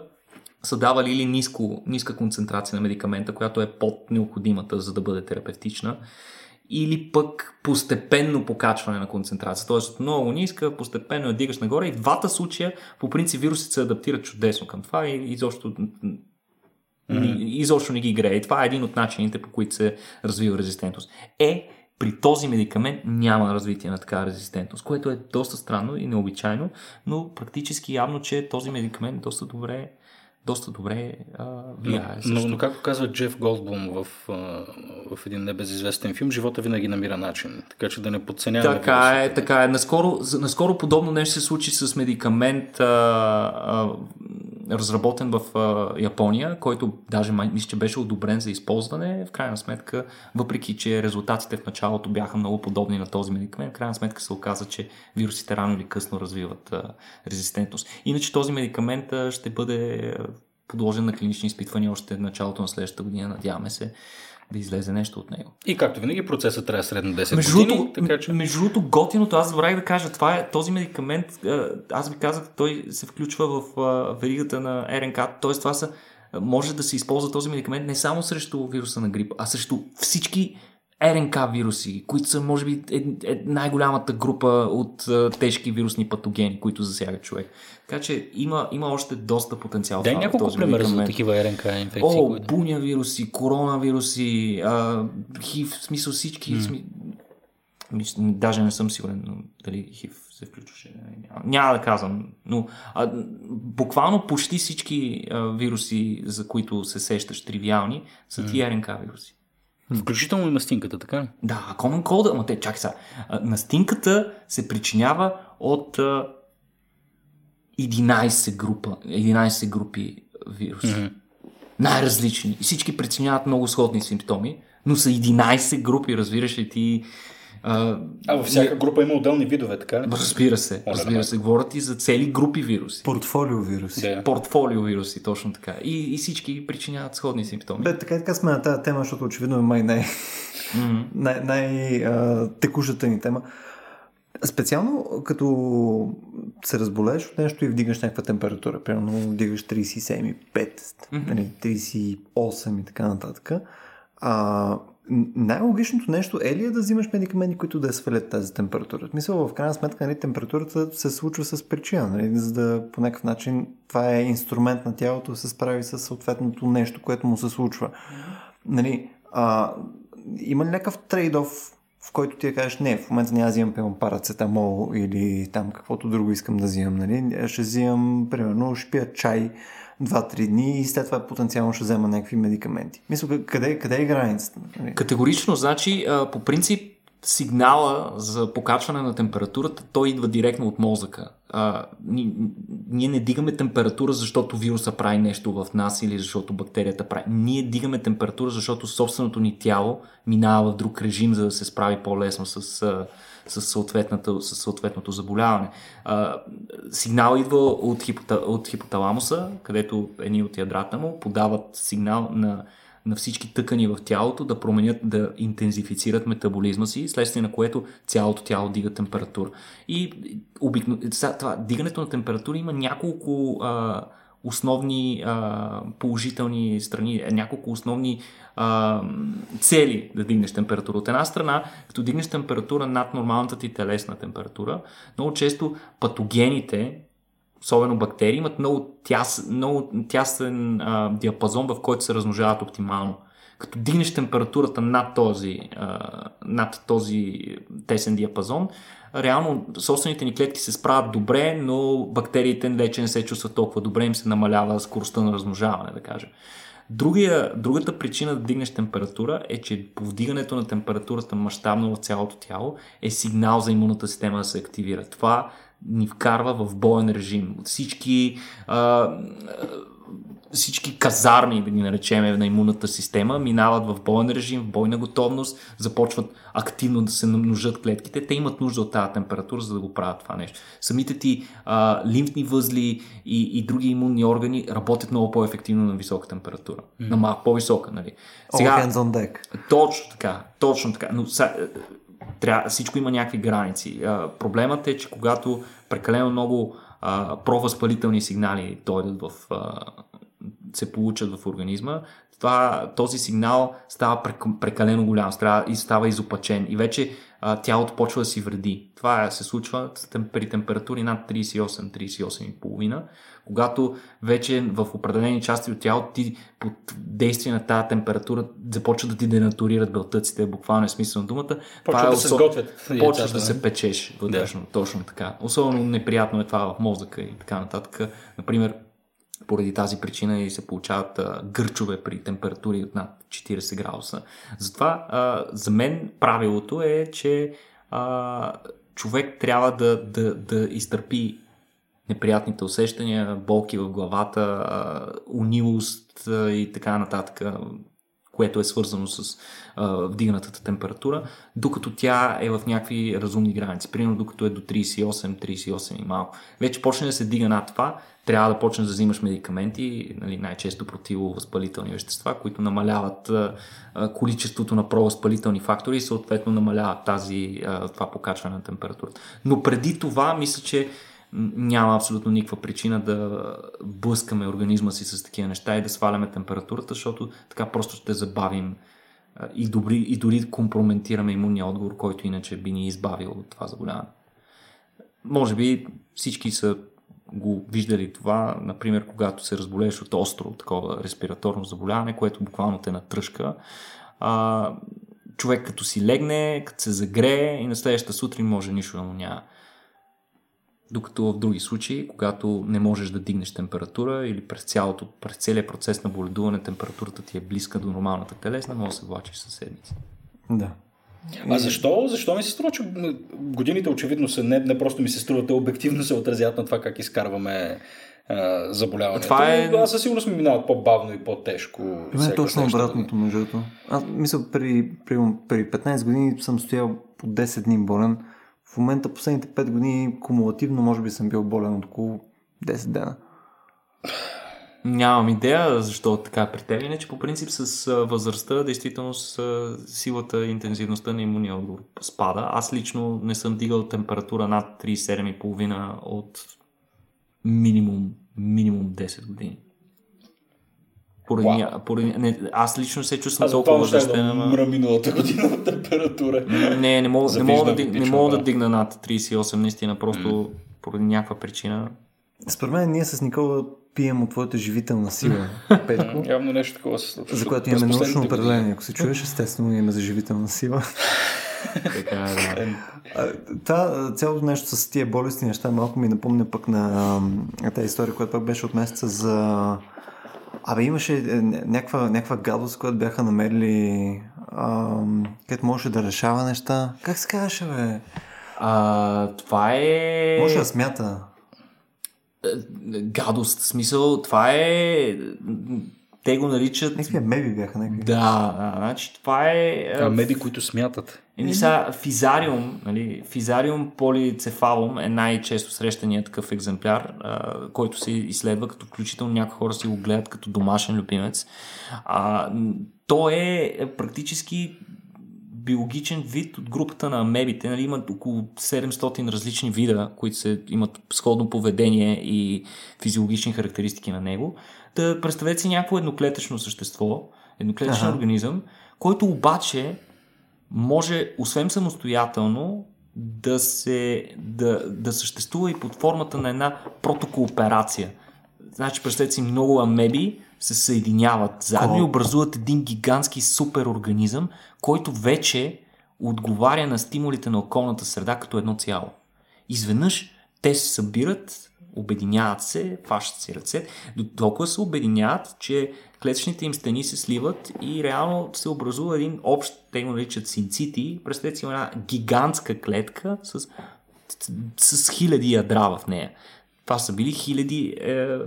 са давали или ниско, ниска концентрация на медикамента, която е под необходимата, за да бъде терапевтична или пък постепенно покачване на концентрация. Тоест много ниска, постепенно я дигаш нагоре и в двата случая по принцип вирусите се адаптират чудесно към това и изобщо, mm-hmm. изобщо не ги грее. Това е един от начините по които се развива резистентност. Е, при този медикамент няма развитие на такава резистентност, което е доста странно и необичайно, но практически явно, че този медикамент доста добре доста добре а, влияе. Но, но, но както казва Джеф Голдблум в, в един небезизвестен филм, живота винаги намира начин. Така че да не подценяваме. Така е, така е. Наскоро, наскоро подобно нещо се случи с медикамент, а, а, разработен в а, Япония, който даже мисля, че беше одобрен за използване. В крайна сметка, въпреки че резултатите в началото бяха много подобни на този медикамент, в крайна сметка се оказа, че вирусите рано или късно развиват а, резистентност. Иначе този медикамент а, ще бъде подложен на клинични изпитвания още в началото на следващата година, надяваме се да излезе нещо от него. И както винаги, процесът трябва средно 10 между години. Така, че... Между другото, готиното, аз забравих да кажа, това е този медикамент, аз ви казах, той се включва в веригата на РНК, т.е. това са, може да се използва този медикамент не само срещу вируса на грип, а срещу всички РНК вируси, които са, може би, е, е най-голямата група от е, тежки вирусни патогени, които засягат човек. Така че има, има още доста потенциал. Дай няколко примера за такива РНК инфекции. О, които... буня вируси, коронавируси, а, хив, в смисъл всички. Mm. Сми... Даже не съм сигурен но дали хив се включваше. Няма, няма да казвам. Но а, буквално почти всички а, вируси, за които се сещаш тривиални, са mm. тия РНК вируси. Включително и настинката, така ли? Да, Common Cold, ама те, чакай сега. Настинката се причинява от 11 група, 11 групи вируси. Mm-hmm. Най-различни. И всички причиняват много сходни симптоми, но са 11 групи, разбираш ли ти. А, а във всяка група има отделни видове, така ли? Разбира се, О, разбира се. Говорят и за цели групи вируси. Портфолио вируси. Да. Портфолио вируси, точно така. И, и всички причиняват сходни симптоми. Бе, така така сме на тази тема, защото очевидно е май най- mm-hmm. най- най-текущата ни тема. Специално като се разболееш от нещо и вдигаш някаква температура, примерно вдигаш 37,5, mm-hmm. 38 и така нататък. А, най-логичното нещо е ли е да взимаш медикаменти, които да свалят тази температура? Мисля, в крайна сметка нали, температурата се случва с причина, нали, за да по някакъв начин това е инструмент на тялото да се справи с съответното нещо, което му се случва. Нали, а, има ли някакъв трейдов в който ти кажеш, не, в момента няма да взимам пием парацетамол или там каквото друго искам да взимам, нали? Ще взимам, примерно, ще пия чай 2-3 дни и след това потенциално ще взема някакви медикаменти. Мисля, къде, къде е границата? Нали? Категорично, значи, по принцип, сигнала за покачване на температурата, той идва директно от мозъка. А, ние, ние не дигаме температура, защото вируса прави нещо в нас или защото бактерията прави. Ние дигаме температура, защото собственото ни тяло минава в друг режим, за да се справи по-лесно с, с, с съответното заболяване. А, сигнал идва от, хипота, от хипоталамуса, където едни от ядрата му подават сигнал на на всички тъкани в тялото да променят, да интензифицират метаболизма си, следствие на което цялото тяло дига температура. И обикно... това, дигането на температура има няколко а, основни а, положителни страни, няколко основни а, цели да дигнеш температура. От една страна, като дигнеш температура над нормалната ти телесна температура, много често патогените, особено бактерии, имат много, тяс, много тясен а, диапазон, в който се размножават оптимално. Като дигнеш температурата над този, а, над този тесен диапазон, реално собствените ни клетки се справят добре, но бактериите вече не се чувстват толкова добре, им се намалява скоростта на размножаване, да кажем. Другия, другата причина да дигнеш температура е, че повдигането на температурата мащабно в цялото тяло е сигнал за имунната система да се активира. Това ни вкарва в боен режим. Всички а, всички казарми, да ги наречем, на имунната система, минават в боен режим, в бойна готовност, започват активно да се намножат клетките. Те имат нужда от тази температура, за да го правят това нещо. Самите ти а, лимфни възли и, и други имунни органи работят много по-ефективно на висока температура. Mm. На малко по-висока, нали? Сега, All hands on deck. Точно така, точно така. Но са, трябва, всичко има някакви граници. А, проблемът е, че когато прекалено много а, провъзпалителни сигнали дойдат в, а, се получат в организма, това, този сигнал става прекалено голям става, и става изопачен и вече а, тялото почва да си вреди. Това се случва при температури над 38-38,5 когато вече в определени части от тялото ти под действие на тази температура започва да ти денатурират белтъците, буквално е смисъл на думата. Почва е да се сготвят. Почваш да се печеш вътрешно, да. точно така. Особено неприятно е това в мозъка и така нататък. Например, поради тази причина и се получават а, гърчове при температури от над 40 градуса. Затова а, за мен правилото е, че а, човек трябва да, да, да изтърпи неприятните усещания, болки в главата, унилост и така нататък, което е свързано с а, вдигнатата температура, докато тя е в някакви разумни граници. Примерно докато е до 38, 38 и малко. Вече почне да се дига над това, трябва да почнеш да взимаш медикаменти, нали, най-често противовъзпалителни вещества, които намаляват а, количеството на провъзпалителни фактори и съответно намаляват тази, а, това покачване на температурата. Но преди това, мисля, че няма абсолютно никаква причина да блъскаме организма си с такива неща и да сваляме температурата, защото така просто ще забавим и, добри, и дори компрометираме имунния отговор, който иначе би ни избавил от това заболяване. Може би всички са го виждали това, например, когато се разболееш от остро такова респираторно заболяване, което буквално те натръжка. А, човек като си легне, като се загрее и на следващата сутрин може нищо да му няма. Докато в други случаи, когато не можеш да дигнеш температура или през, цялото, през целият процес на боледуване температурата ти е близка до нормалната телесна, може да се влачиш със седмици. Да. А защо? Защо ми се струва, че годините очевидно са не, не просто ми се струват, обективно се отразят на това как изкарваме заболяването. Това е... Аз със сигурност ми минават по-бавно и по-тежко. При мен е точно обратното, между другото. Аз мисля, при, при, при 15 години съм стоял по 10 дни болен в момента последните 5 години кумулативно може би съм бил болен от около 10 дена. Нямам идея защо така е при. Иначе по принцип с възрастта, действително с силата и интензивността на имуния отговор спада. Аз лично не съм дигал температура над 37,5 от минимум, минимум 10 години. Поради, wow. поради, не, аз лично се чувствам толкова възрастен. Аз мра миналата година температура. Не, не мога, не мога, да, не мога да дигна над 38, наистина, просто mm. поради някаква причина. Според мен ние с Никола пием от твоята живителна сила, Петко. Явно нещо такова се случва. За което имаме научно определение. Ако се чуеш, естествено имаме за живителна сила. така, да. Това цялото нещо с тия болести неща малко ми напомня пък на, на тази история, която пък беше от месеца за Абе, имаше е, някаква, някаква гадост, която бяха намерили, където можеше да решава неща. Как се казваше, бе? А, това е... Може да смята. Е, гадост, в смисъл, това е те го наричат... Някакви меби бяха. Някакви. Да, да, значи това е... А меди, които смятат. Еми са, физариум, нали, физариум полицефалум е най-често срещания такъв екземпляр, а, който се изследва, като включително някои хора си го гледат като домашен любимец. А, то е практически биологичен вид от групата на амебите. Нали, имат около 700 различни вида, които се, имат сходно поведение и физиологични характеристики на него. Да представете си някакво едноклетъчно същество, едноклетъчен ага. организъм, който обаче може, освен самостоятелно, да, се, да, да съществува и под формата на една протокооперация. Значи, представете си, много амеби се съединяват заедно и образуват един гигантски суперорганизъм, който вече отговаря на стимулите на околната среда като едно цяло. Изведнъж те се събират, обединяват се, фащат си ръце, до толкова се обединяват, че клетъчните им стени се сливат и реално се образува един общ, те го наричат синцити, представете си една гигантска клетка с, с, с хиляди ядра в нея. Това са били хиляди е,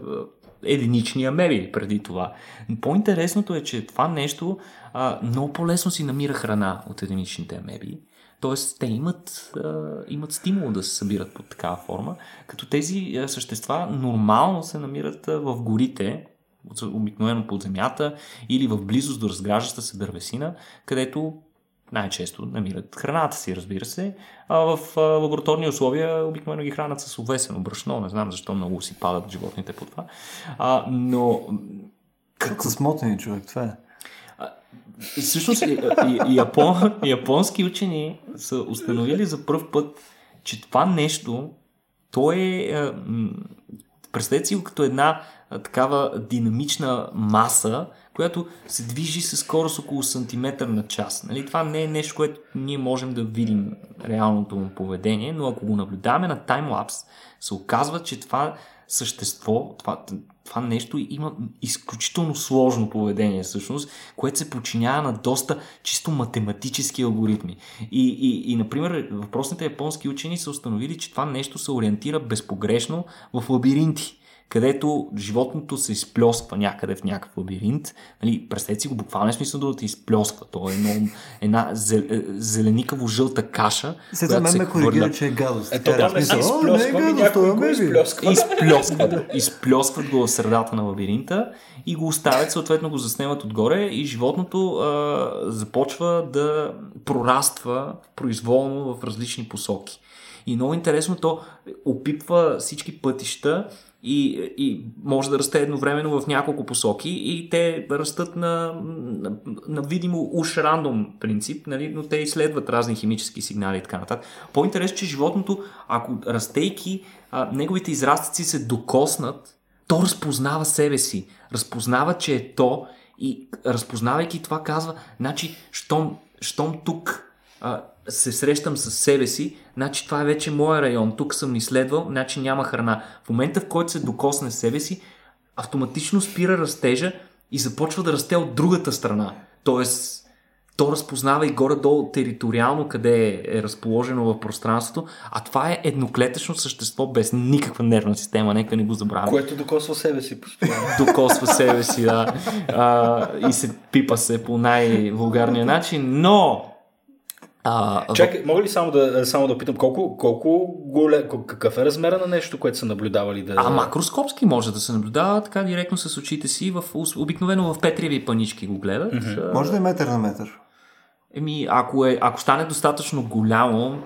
единични амеби преди това. По-интересното е, че това нещо а, много по-лесно си намира храна от единичните амеби. Тоест, те имат, а, имат стимул да се събират под такава форма, като тези а, същества нормално се намират а, в горите, обикновено под земята или в близост до разграждаща се дървесина, където най-често намират храната си, разбира се. А в а, лабораторни условия обикновено ги хранят с овесено брашно. Не знам защо много си падат животните по това. А, но... Как с мотени човек, това е. Всъщност, и, и, япон, японски учени са установили за първ път, че това нещо, то е, представете си го като една такава динамична маса, която се движи с скорост около сантиметър на час. Нали? Това не е нещо, което ние можем да видим реалното му поведение, но ако го наблюдаваме на таймлапс, се оказва, че това същество, това, това нещо има изключително сложно поведение всъщност, което се подчинява на доста чисто математически алгоритми. И, и, и например, въпросните японски учени са установили, че това нещо се ориентира безпогрешно в лабиринти където животното се изплесква някъде в някакъв лабиринт. Нали, представете си го буквално смисъл да те изплесква. То е едно, една зеленикаво-жълта каша. Сега мен ме коригира, че е гадост. Ето там не се изплесква, ми някой го изплесква. Изплескват, изплескват го в средата на лабиринта и го оставят, съответно го заснемат отгоре и животното а, започва да прораства произволно в различни посоки. И много интересно, то опипва всички пътища и, и може да расте едновременно в няколко посоки и те растат на, на, на видимо уж рандом принцип, нали? но те изследват разни химически сигнали и така нататък. По-интересно, че животното, ако растейки, а, неговите израстъци се докоснат, то разпознава себе си, разпознава, че е то и разпознавайки това казва, значи, щом, щом тук а, се срещам с себе си, значи това е вече моя район, тук съм изследвал, значи няма храна. В момента, в който се докосне себе си, автоматично спира растежа и започва да расте от другата страна. Тоест, то разпознава и горе-долу териториално къде е разположено в пространството, а това е едноклетъчно същество без никаква нервна система, нека не го забравяме. Което докосва себе си постоянно. Докосва себе си, да. А, и се пипа се по най-вулгарния начин, но а, Чакай, мога ли само да, само да питам колко, колко голе, какъв е размера на нещо, което са наблюдавали? Да... А макроскопски може да се наблюдава така директно с очите си, в, обикновено в петриеви панички го гледат. Mm-hmm. Може да е метър на метър. Еми, ако, е, ако стане достатъчно голямо,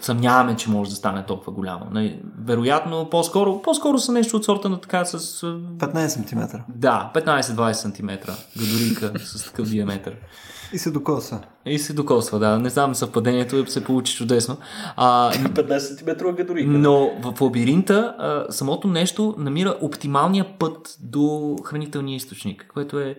съмняваме, че може да стане толкова голямо. Нали, вероятно, по-скоро, по-скоро са нещо от сорта на така с... 15 см. Да, 15-20 см. Гадорика с такъв диаметър. И се докосва. И се докосва, да. Не знам, съвпадението се получи чудесно. А, 15 см гадорика. Но в лабиринта а, самото нещо намира оптималния път до хранителния източник, което е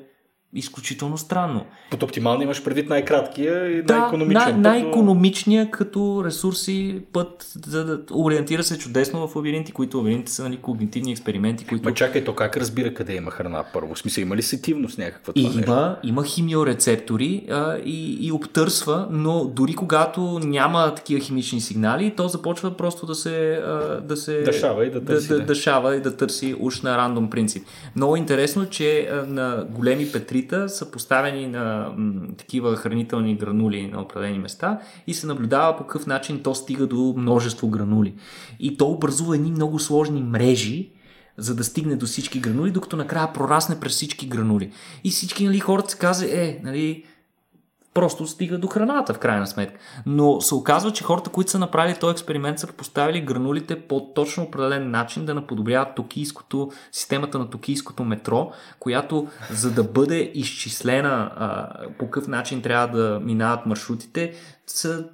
изключително странно. Под оптимално имаш предвид най-краткия и да, най-економичен най- най-економичния като ресурси път за да ориентира се чудесно в лабиринти, които лабиринти са нали, когнитивни експерименти. Които... Ма чакай, то как разбира къде има храна първо? В смисъл, има ли сетивност някаква това има, нещо? има химиорецептори а, и, и обтърсва, но дори когато няма такива химични сигнали, то започва просто да се а, да се дъшава и да търси, да, да, дъшава и да търси уж на рандом принцип. Много интересно, че а, на големи петри нитритрита са поставени на м, такива хранителни гранули на определени места и се наблюдава по какъв начин то стига до множество гранули. И то образува едни много сложни мрежи, за да стигне до всички гранули, докато накрая прорасне през всички гранули. И всички нали, хората се казват, е, нали, просто стига до храната в крайна сметка. Но се оказва, че хората, които са направили този експеримент, са поставили гранулите по точно определен начин да наподобряват токийското, системата на токийското метро, която за да бъде изчислена а, по какъв начин трябва да минават маршрутите, са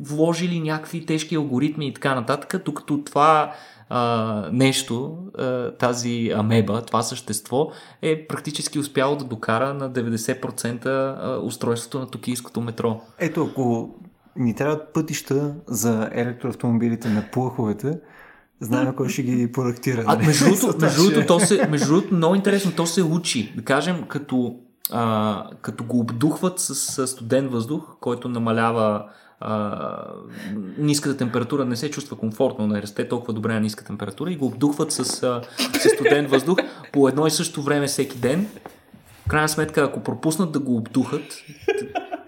вложили някакви тежки алгоритми и така нататък, докато това а, нещо, а, тази амеба, това същество, е практически успяло да докара на 90% устройството на токийското метро. Ето, ако ни трябват пътища за електроавтомобилите на плъховете, Знаем кой ще ги проектира. А, нали? между другото, между другото, то се, между другото, много интересно, то се учи. Да кажем, като, а, като го обдухват с, с студен въздух, който намалява а, ниската температура не се чувства комфортно, не расте толкова добре на ниска температура и го обдухват с, с студен въздух по едно и също време всеки ден. В крайна сметка, ако пропуснат да го обдухат,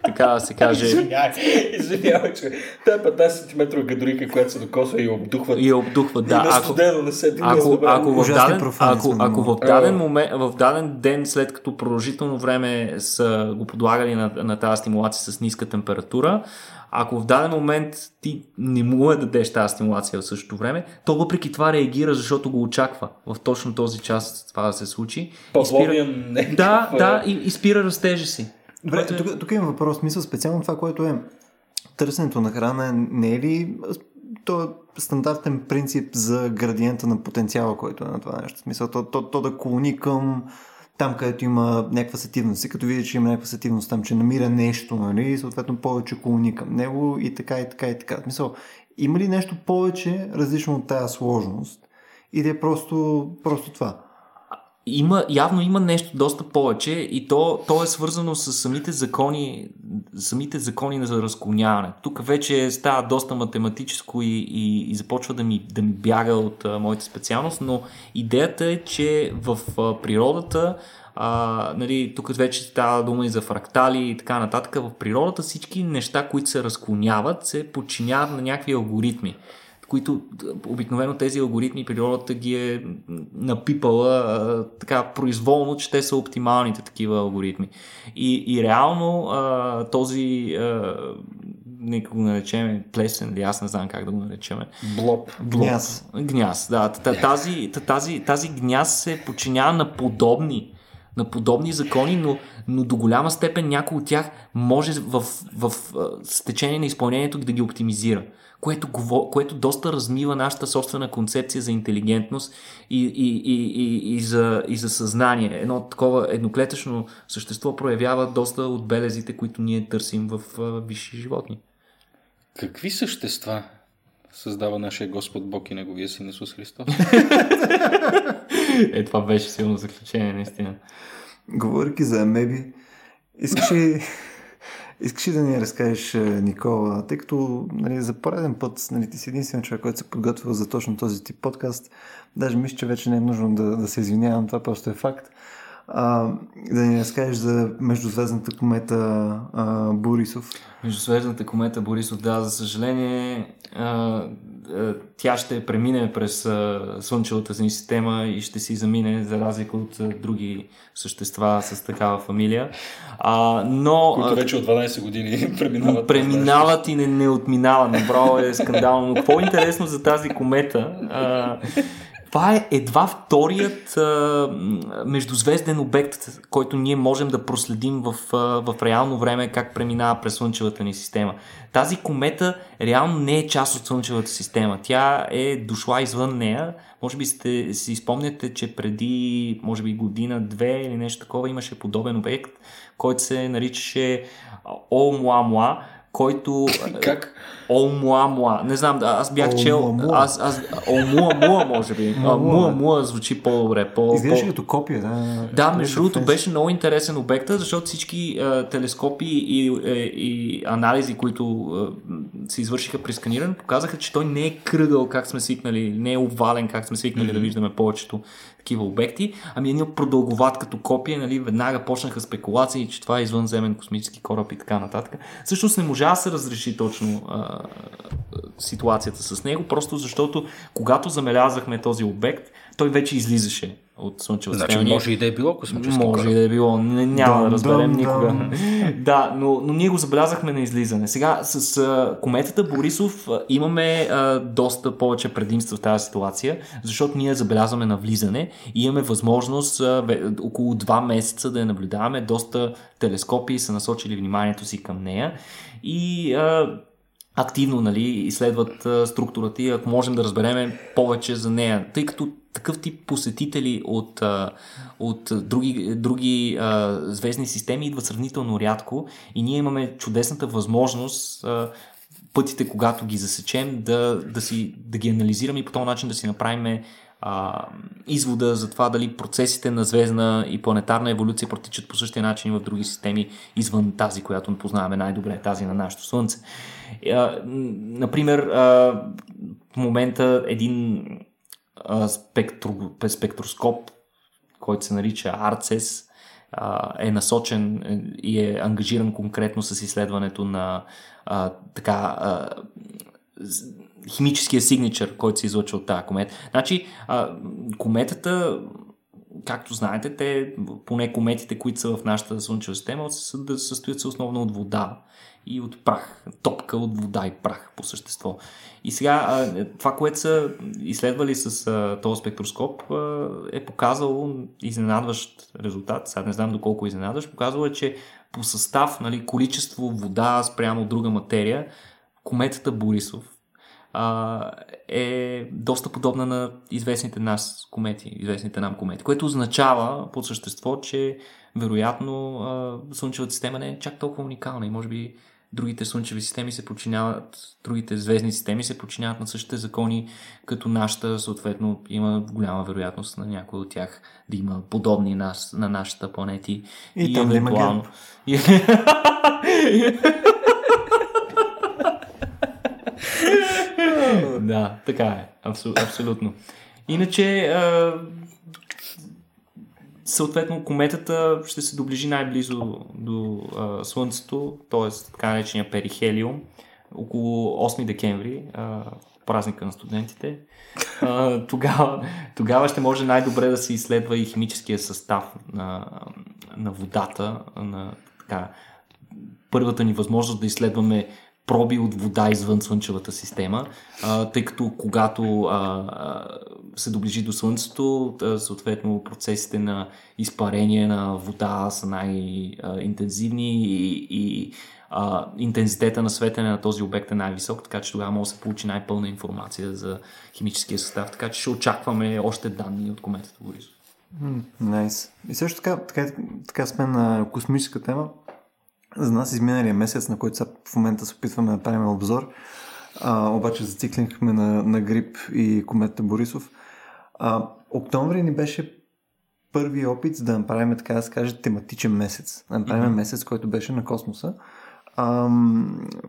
така да се каже. Извинявай, че Та 15 см гадорика, която се докосва и обдухват. И обдухват, да. И ако, не се ако, ако, в даден, ако, ако в даден момент, в даден ден, след като продължително време са го подлагали на, на тази стимулация с ниска температура, ако в даден момент ти не му да дадеш тази стимулация в същото време, то въпреки това реагира, защото го очаква в точно този час това да се случи. Павловиан спира... Да, да, и, и спира растежа си. Добре, е... тук, тук има въпрос, мисъл специално това, което е търсенето на храна, не е ли то е стандартен принцип за градиента на потенциала, който е на това нещо? Смисъл, то, то, то да клони към там, където има някаква сетивност. И като види, че има някаква сетивност там, че намира нещо, нали, съответно повече колони към него и така, и така, и така. Мисъл, има ли нещо повече различно от тази сложност? или е просто, просто това? Има, явно има нещо доста повече и то, то е свързано с самите закони, самите закони за разклоняване. Тук вече става доста математическо и, и, и започва да ми, да ми бяга от а, моята специалност, но идеята е, че в а, природата а, нали, тук вече става дума и за фрактали и така нататък. В природата всички неща, които се разклоняват, се подчиняват на някакви алгоритми които обикновено тези алгоритми природата ги е напипала а, така произволно, че те са оптималните такива алгоритми. И, и реално а, този а, нека го наречем плесен или аз не знам как да го наречем. Блоб. Блоб. Гняз. Гняз, да. Тази, тази, тази гняз се подчинява на подобни на подобни закони, но, но до голяма степен някой от тях може в, в, в, течение на изпълнението да ги оптимизира което, което доста размива нашата собствена концепция за интелигентност и, и, и, и, и, за, и за съзнание. Едно такова едноклетъчно същество проявява доста от белезите, които ние търсим в висши животни. Какви същества създава нашия Господ Бог и Неговия Син Исус Христос? е, това беше силно заключение, наистина. Говорики за амеби, искаш ли Искаш ли да ни разкажеш, е, Никола, тъй като нали, за пореден път нали, ти си единствен човек, който се подготвил за точно този тип подкаст. Даже мисля, че вече не е нужно да, да се извинявам, това просто е факт. А, да ни разкажеш за междузвездната комета а, Борисов. Междузвездната комета Борисов, да, за съжаление а, тя ще премине през а, Слънчевата си система и ще си замине за разлика от а, други същества с такава фамилия. А, но, Които вече от 12 години преминават. Преминават и не, не отминават. Направо е скандално. Но какво е интересно за тази комета? А, това е едва вторият а, междузвезден обект, който ние можем да проследим в, а, в реално време как преминава през Слънчевата ни система. Тази комета реално не е част от Слънчевата система. Тя е дошла извън нея. Може би сте си спомняте, че преди, може би година, две или нещо такова имаше подобен обект, който се наричаше Оумуамуа който... Как? Омуамуа. Не знам, аз бях чел... Аз, аз, Омуамуа, може би. Муамуа звучи по-добре. По, Изглежда като копия, да. Да, между другото беше много интересен обекта, защото всички а, телескопи и, и, е, и анализи, които а, се извършиха при сканиране, показаха, че той не е кръгъл, как сме свикнали, не е овален, как сме свикнали mm-hmm. да виждаме повечето такива обекти, ами един продълговат като копия, нали, веднага почнаха спекулации, че това е извънземен космически кораб и така нататък. Всъщност не можа да се разреши точно а, ситуацията с него, просто защото когато замелязахме този обект, той вече излизаше от Слънчева значи, може и да е било космически Може кораб. и да е било. Не, няма да разберем никога. да, но, но ние го забелязахме на излизане. Сега с а, кометата Борисов а, имаме а, доста повече предимства в тази ситуация, защото ние забелязваме на влизане и имаме възможност а, около 2 месеца да я наблюдаваме. Доста телескопи са насочили вниманието си към нея и а, активно нали, изследват а, структурата и ако можем да разберем повече за нея, тъй като такъв тип посетители от, от други, други а, звездни системи идват сравнително рядко и ние имаме чудесната възможност а, пътите, когато ги засечем, да, да, си, да ги анализираме и по този начин да си направим извода за това дали процесите на звездна и планетарна еволюция протичат по същия начин в други системи, извън тази, която познаваме най-добре, тази на нашето Слънце. А, например, а, в момента един а, спектру, спектроскоп, който се нарича ARCES, е насочен и е ангажиран конкретно с изследването на а, така а, химическия сигничър, който се излъчва от тази комета. Значи, а, кометата, както знаете, те, поне кометите, които са в нашата Слънчева система, състоят се основно от вода и от прах. Топка от вода и прах по същество. И сега това, което са изследвали с този спектроскоп е показало изненадващ резултат. Сега не знам доколко е изненадващ. Показало е, че по състав, нали, количество вода спрямо друга материя, кометата Борисов е доста подобна на известните нас комети, известните нам комети, което означава по същество, че вероятно Слънчевата система не е чак толкова уникална и може би другите слънчеви системи се подчиняват, другите звездни системи се подчиняват на същите закони като нашата, съответно има голяма вероятност на някой от тях да има подобни нас, на нашата планети. И, и там евентуално... И... да, така е. Абсол, абсолютно. Иначе, а, съответно, кометата ще се доближи най-близо до а, Слънцето, т.е. така наречения перихелиум, около 8 декември, а, празника на студентите. А, тогава, тогава ще може най-добре да се изследва и химическия състав на, на водата, на така, първата ни възможност да изследваме проби от вода извън Слънчевата система, а, тъй като когато а, а, се доближи до Слънцето, а, съответно процесите на изпарение на вода са най-интензивни и, и а, интензитета на светене на този обект е най-висок, така че тогава може да се получи най-пълна информация за химическия състав, така че ще очакваме още данни от кометата Борисов. Найс. Nice. И също така, така, така сме на космическа тема. За нас изминалия месец, на който в момента се опитваме да направим обзор, а, обаче зациклихме на, на грип и комета Борисов. А, октомври ни беше първи опит да направим, така да се каже, тематичен месец. Да направим mm-hmm. месец, който беше на космоса. А,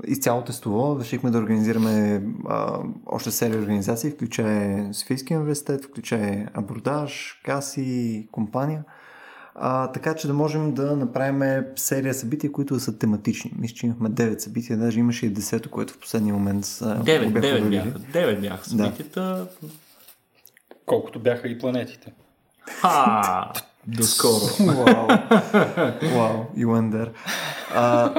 изцяло тестово решихме да организираме а, още серия организации, включая Софийския университет, включая Абордаж, Каси, компания – а, така че да можем да направим серия събития, които са тематични. Мисля, че имахме 9 събития, даже имаше и 10, което в последния момент са 9, 9 бяха, 9 бяха събитията. Да. Колкото бяха и планетите. Ха! Доскоро. Вау. Вау, you went there. А,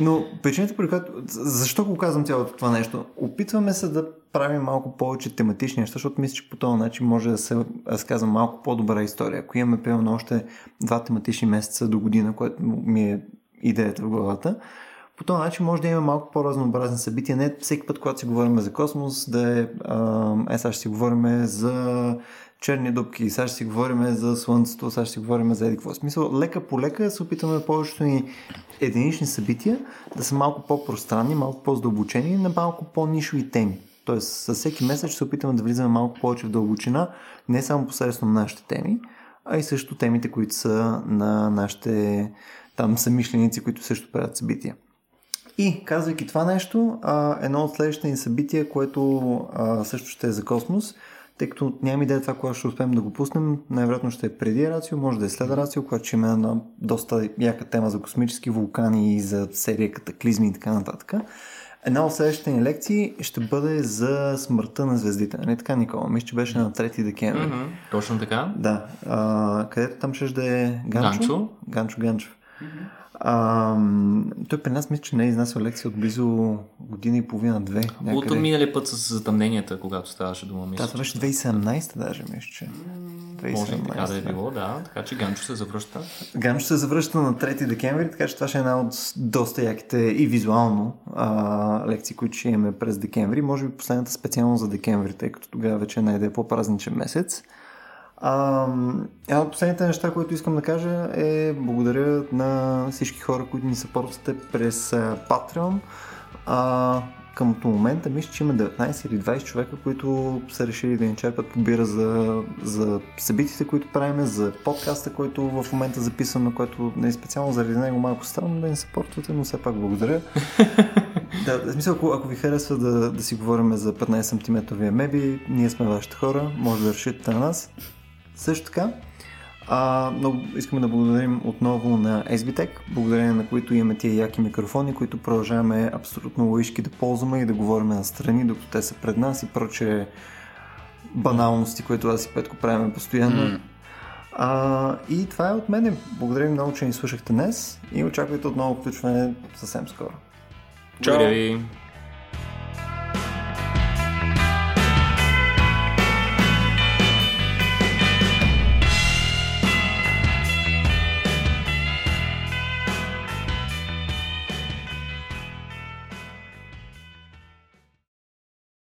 но причината, при която... Защо го казвам цялото това нещо? Опитваме се да правим малко повече тематични неща, защото мисля, че по този начин може да се разказва малко по-добра история. Ако имаме примерно още два тематични месеца до година, което ми е идеята в главата, по този начин може да има малко по-разнообразни събития. Не всеки път, когато си говорим за космос, да е, е сега ще си говорим за черни дупки, сега ще си говорим за Слънцето, сега ще си говорим за еди какво. Смисъл, лека по лека се опитаме повечето ни единични събития да са малко по-пространни, малко по-задълбочени на малко по-нишови теми. Тоест, със всеки месец ще се опитаме да влизаме малко повече в дълбочина, не само посредством нашите теми, а и също темите, които са на нашите там самишленици, които също правят събития. И казвайки това нещо, едно от следващите ни събития, което също ще е за космос, тъй като нямам идея това, когато ще успеем да го пуснем, най-вероятно ще е преди Рацио, може да е след Рацио, когато ще има една доста яка тема за космически вулкани и за серия катаклизми и така нататък. Една от следващите ни лекции ще бъде за смъртта на звездите. Не нали така, Никола? Мисля, че беше на 3 декември. Mm-hmm, точно така. Да. А, където там ще да е Ганчо? Ганчо. Ганчо Ганчев. Mm-hmm. А, той при нас мисля, че не е изнасял лекция от близо година и половина-две. От миналия път с затъмненията, когато ставаше дума. Мисля, да, това беше 2017 даже, мисля, че. 2017, Може така да е било, да. Така че Ганчо се завръща. Ганчо се завръща на 3 декември, така че това ще е една от доста яките и визуално а, лекции, които ще имаме през декември. Може би последната специално за декември, тъй като тогава вече найде по-празничен месец. А, една от последните неща, които искам да кажа е благодаря на всички хора, които ни съпортвате през Patreon. А, към момента мисля, че има 19 или 20 човека, които са решили да ни черпат побира за, за събитите, които правим, за подкаста, който в момента записваме, което не е специално заради него малко странно да ни съпортвате, но все пак благодаря. да, в смисъл, ако, ако ви харесва да, да си говорим за 15 см меби, ние сме вашите хора, може да решите на нас. Също така, а, много искаме да благодарим отново на SBTech, благодарение на които имаме тия яки микрофони, които продължаваме абсолютно лоишки да ползваме и да говорим на страни, докато те са пред нас и проче баналности, които аз и Петко правим постоянно. Mm. А, и това е от мене. Благодаря ви много, че ни слушахте днес и очаквайте отново включване съвсем скоро. Чао! Благодаря ви!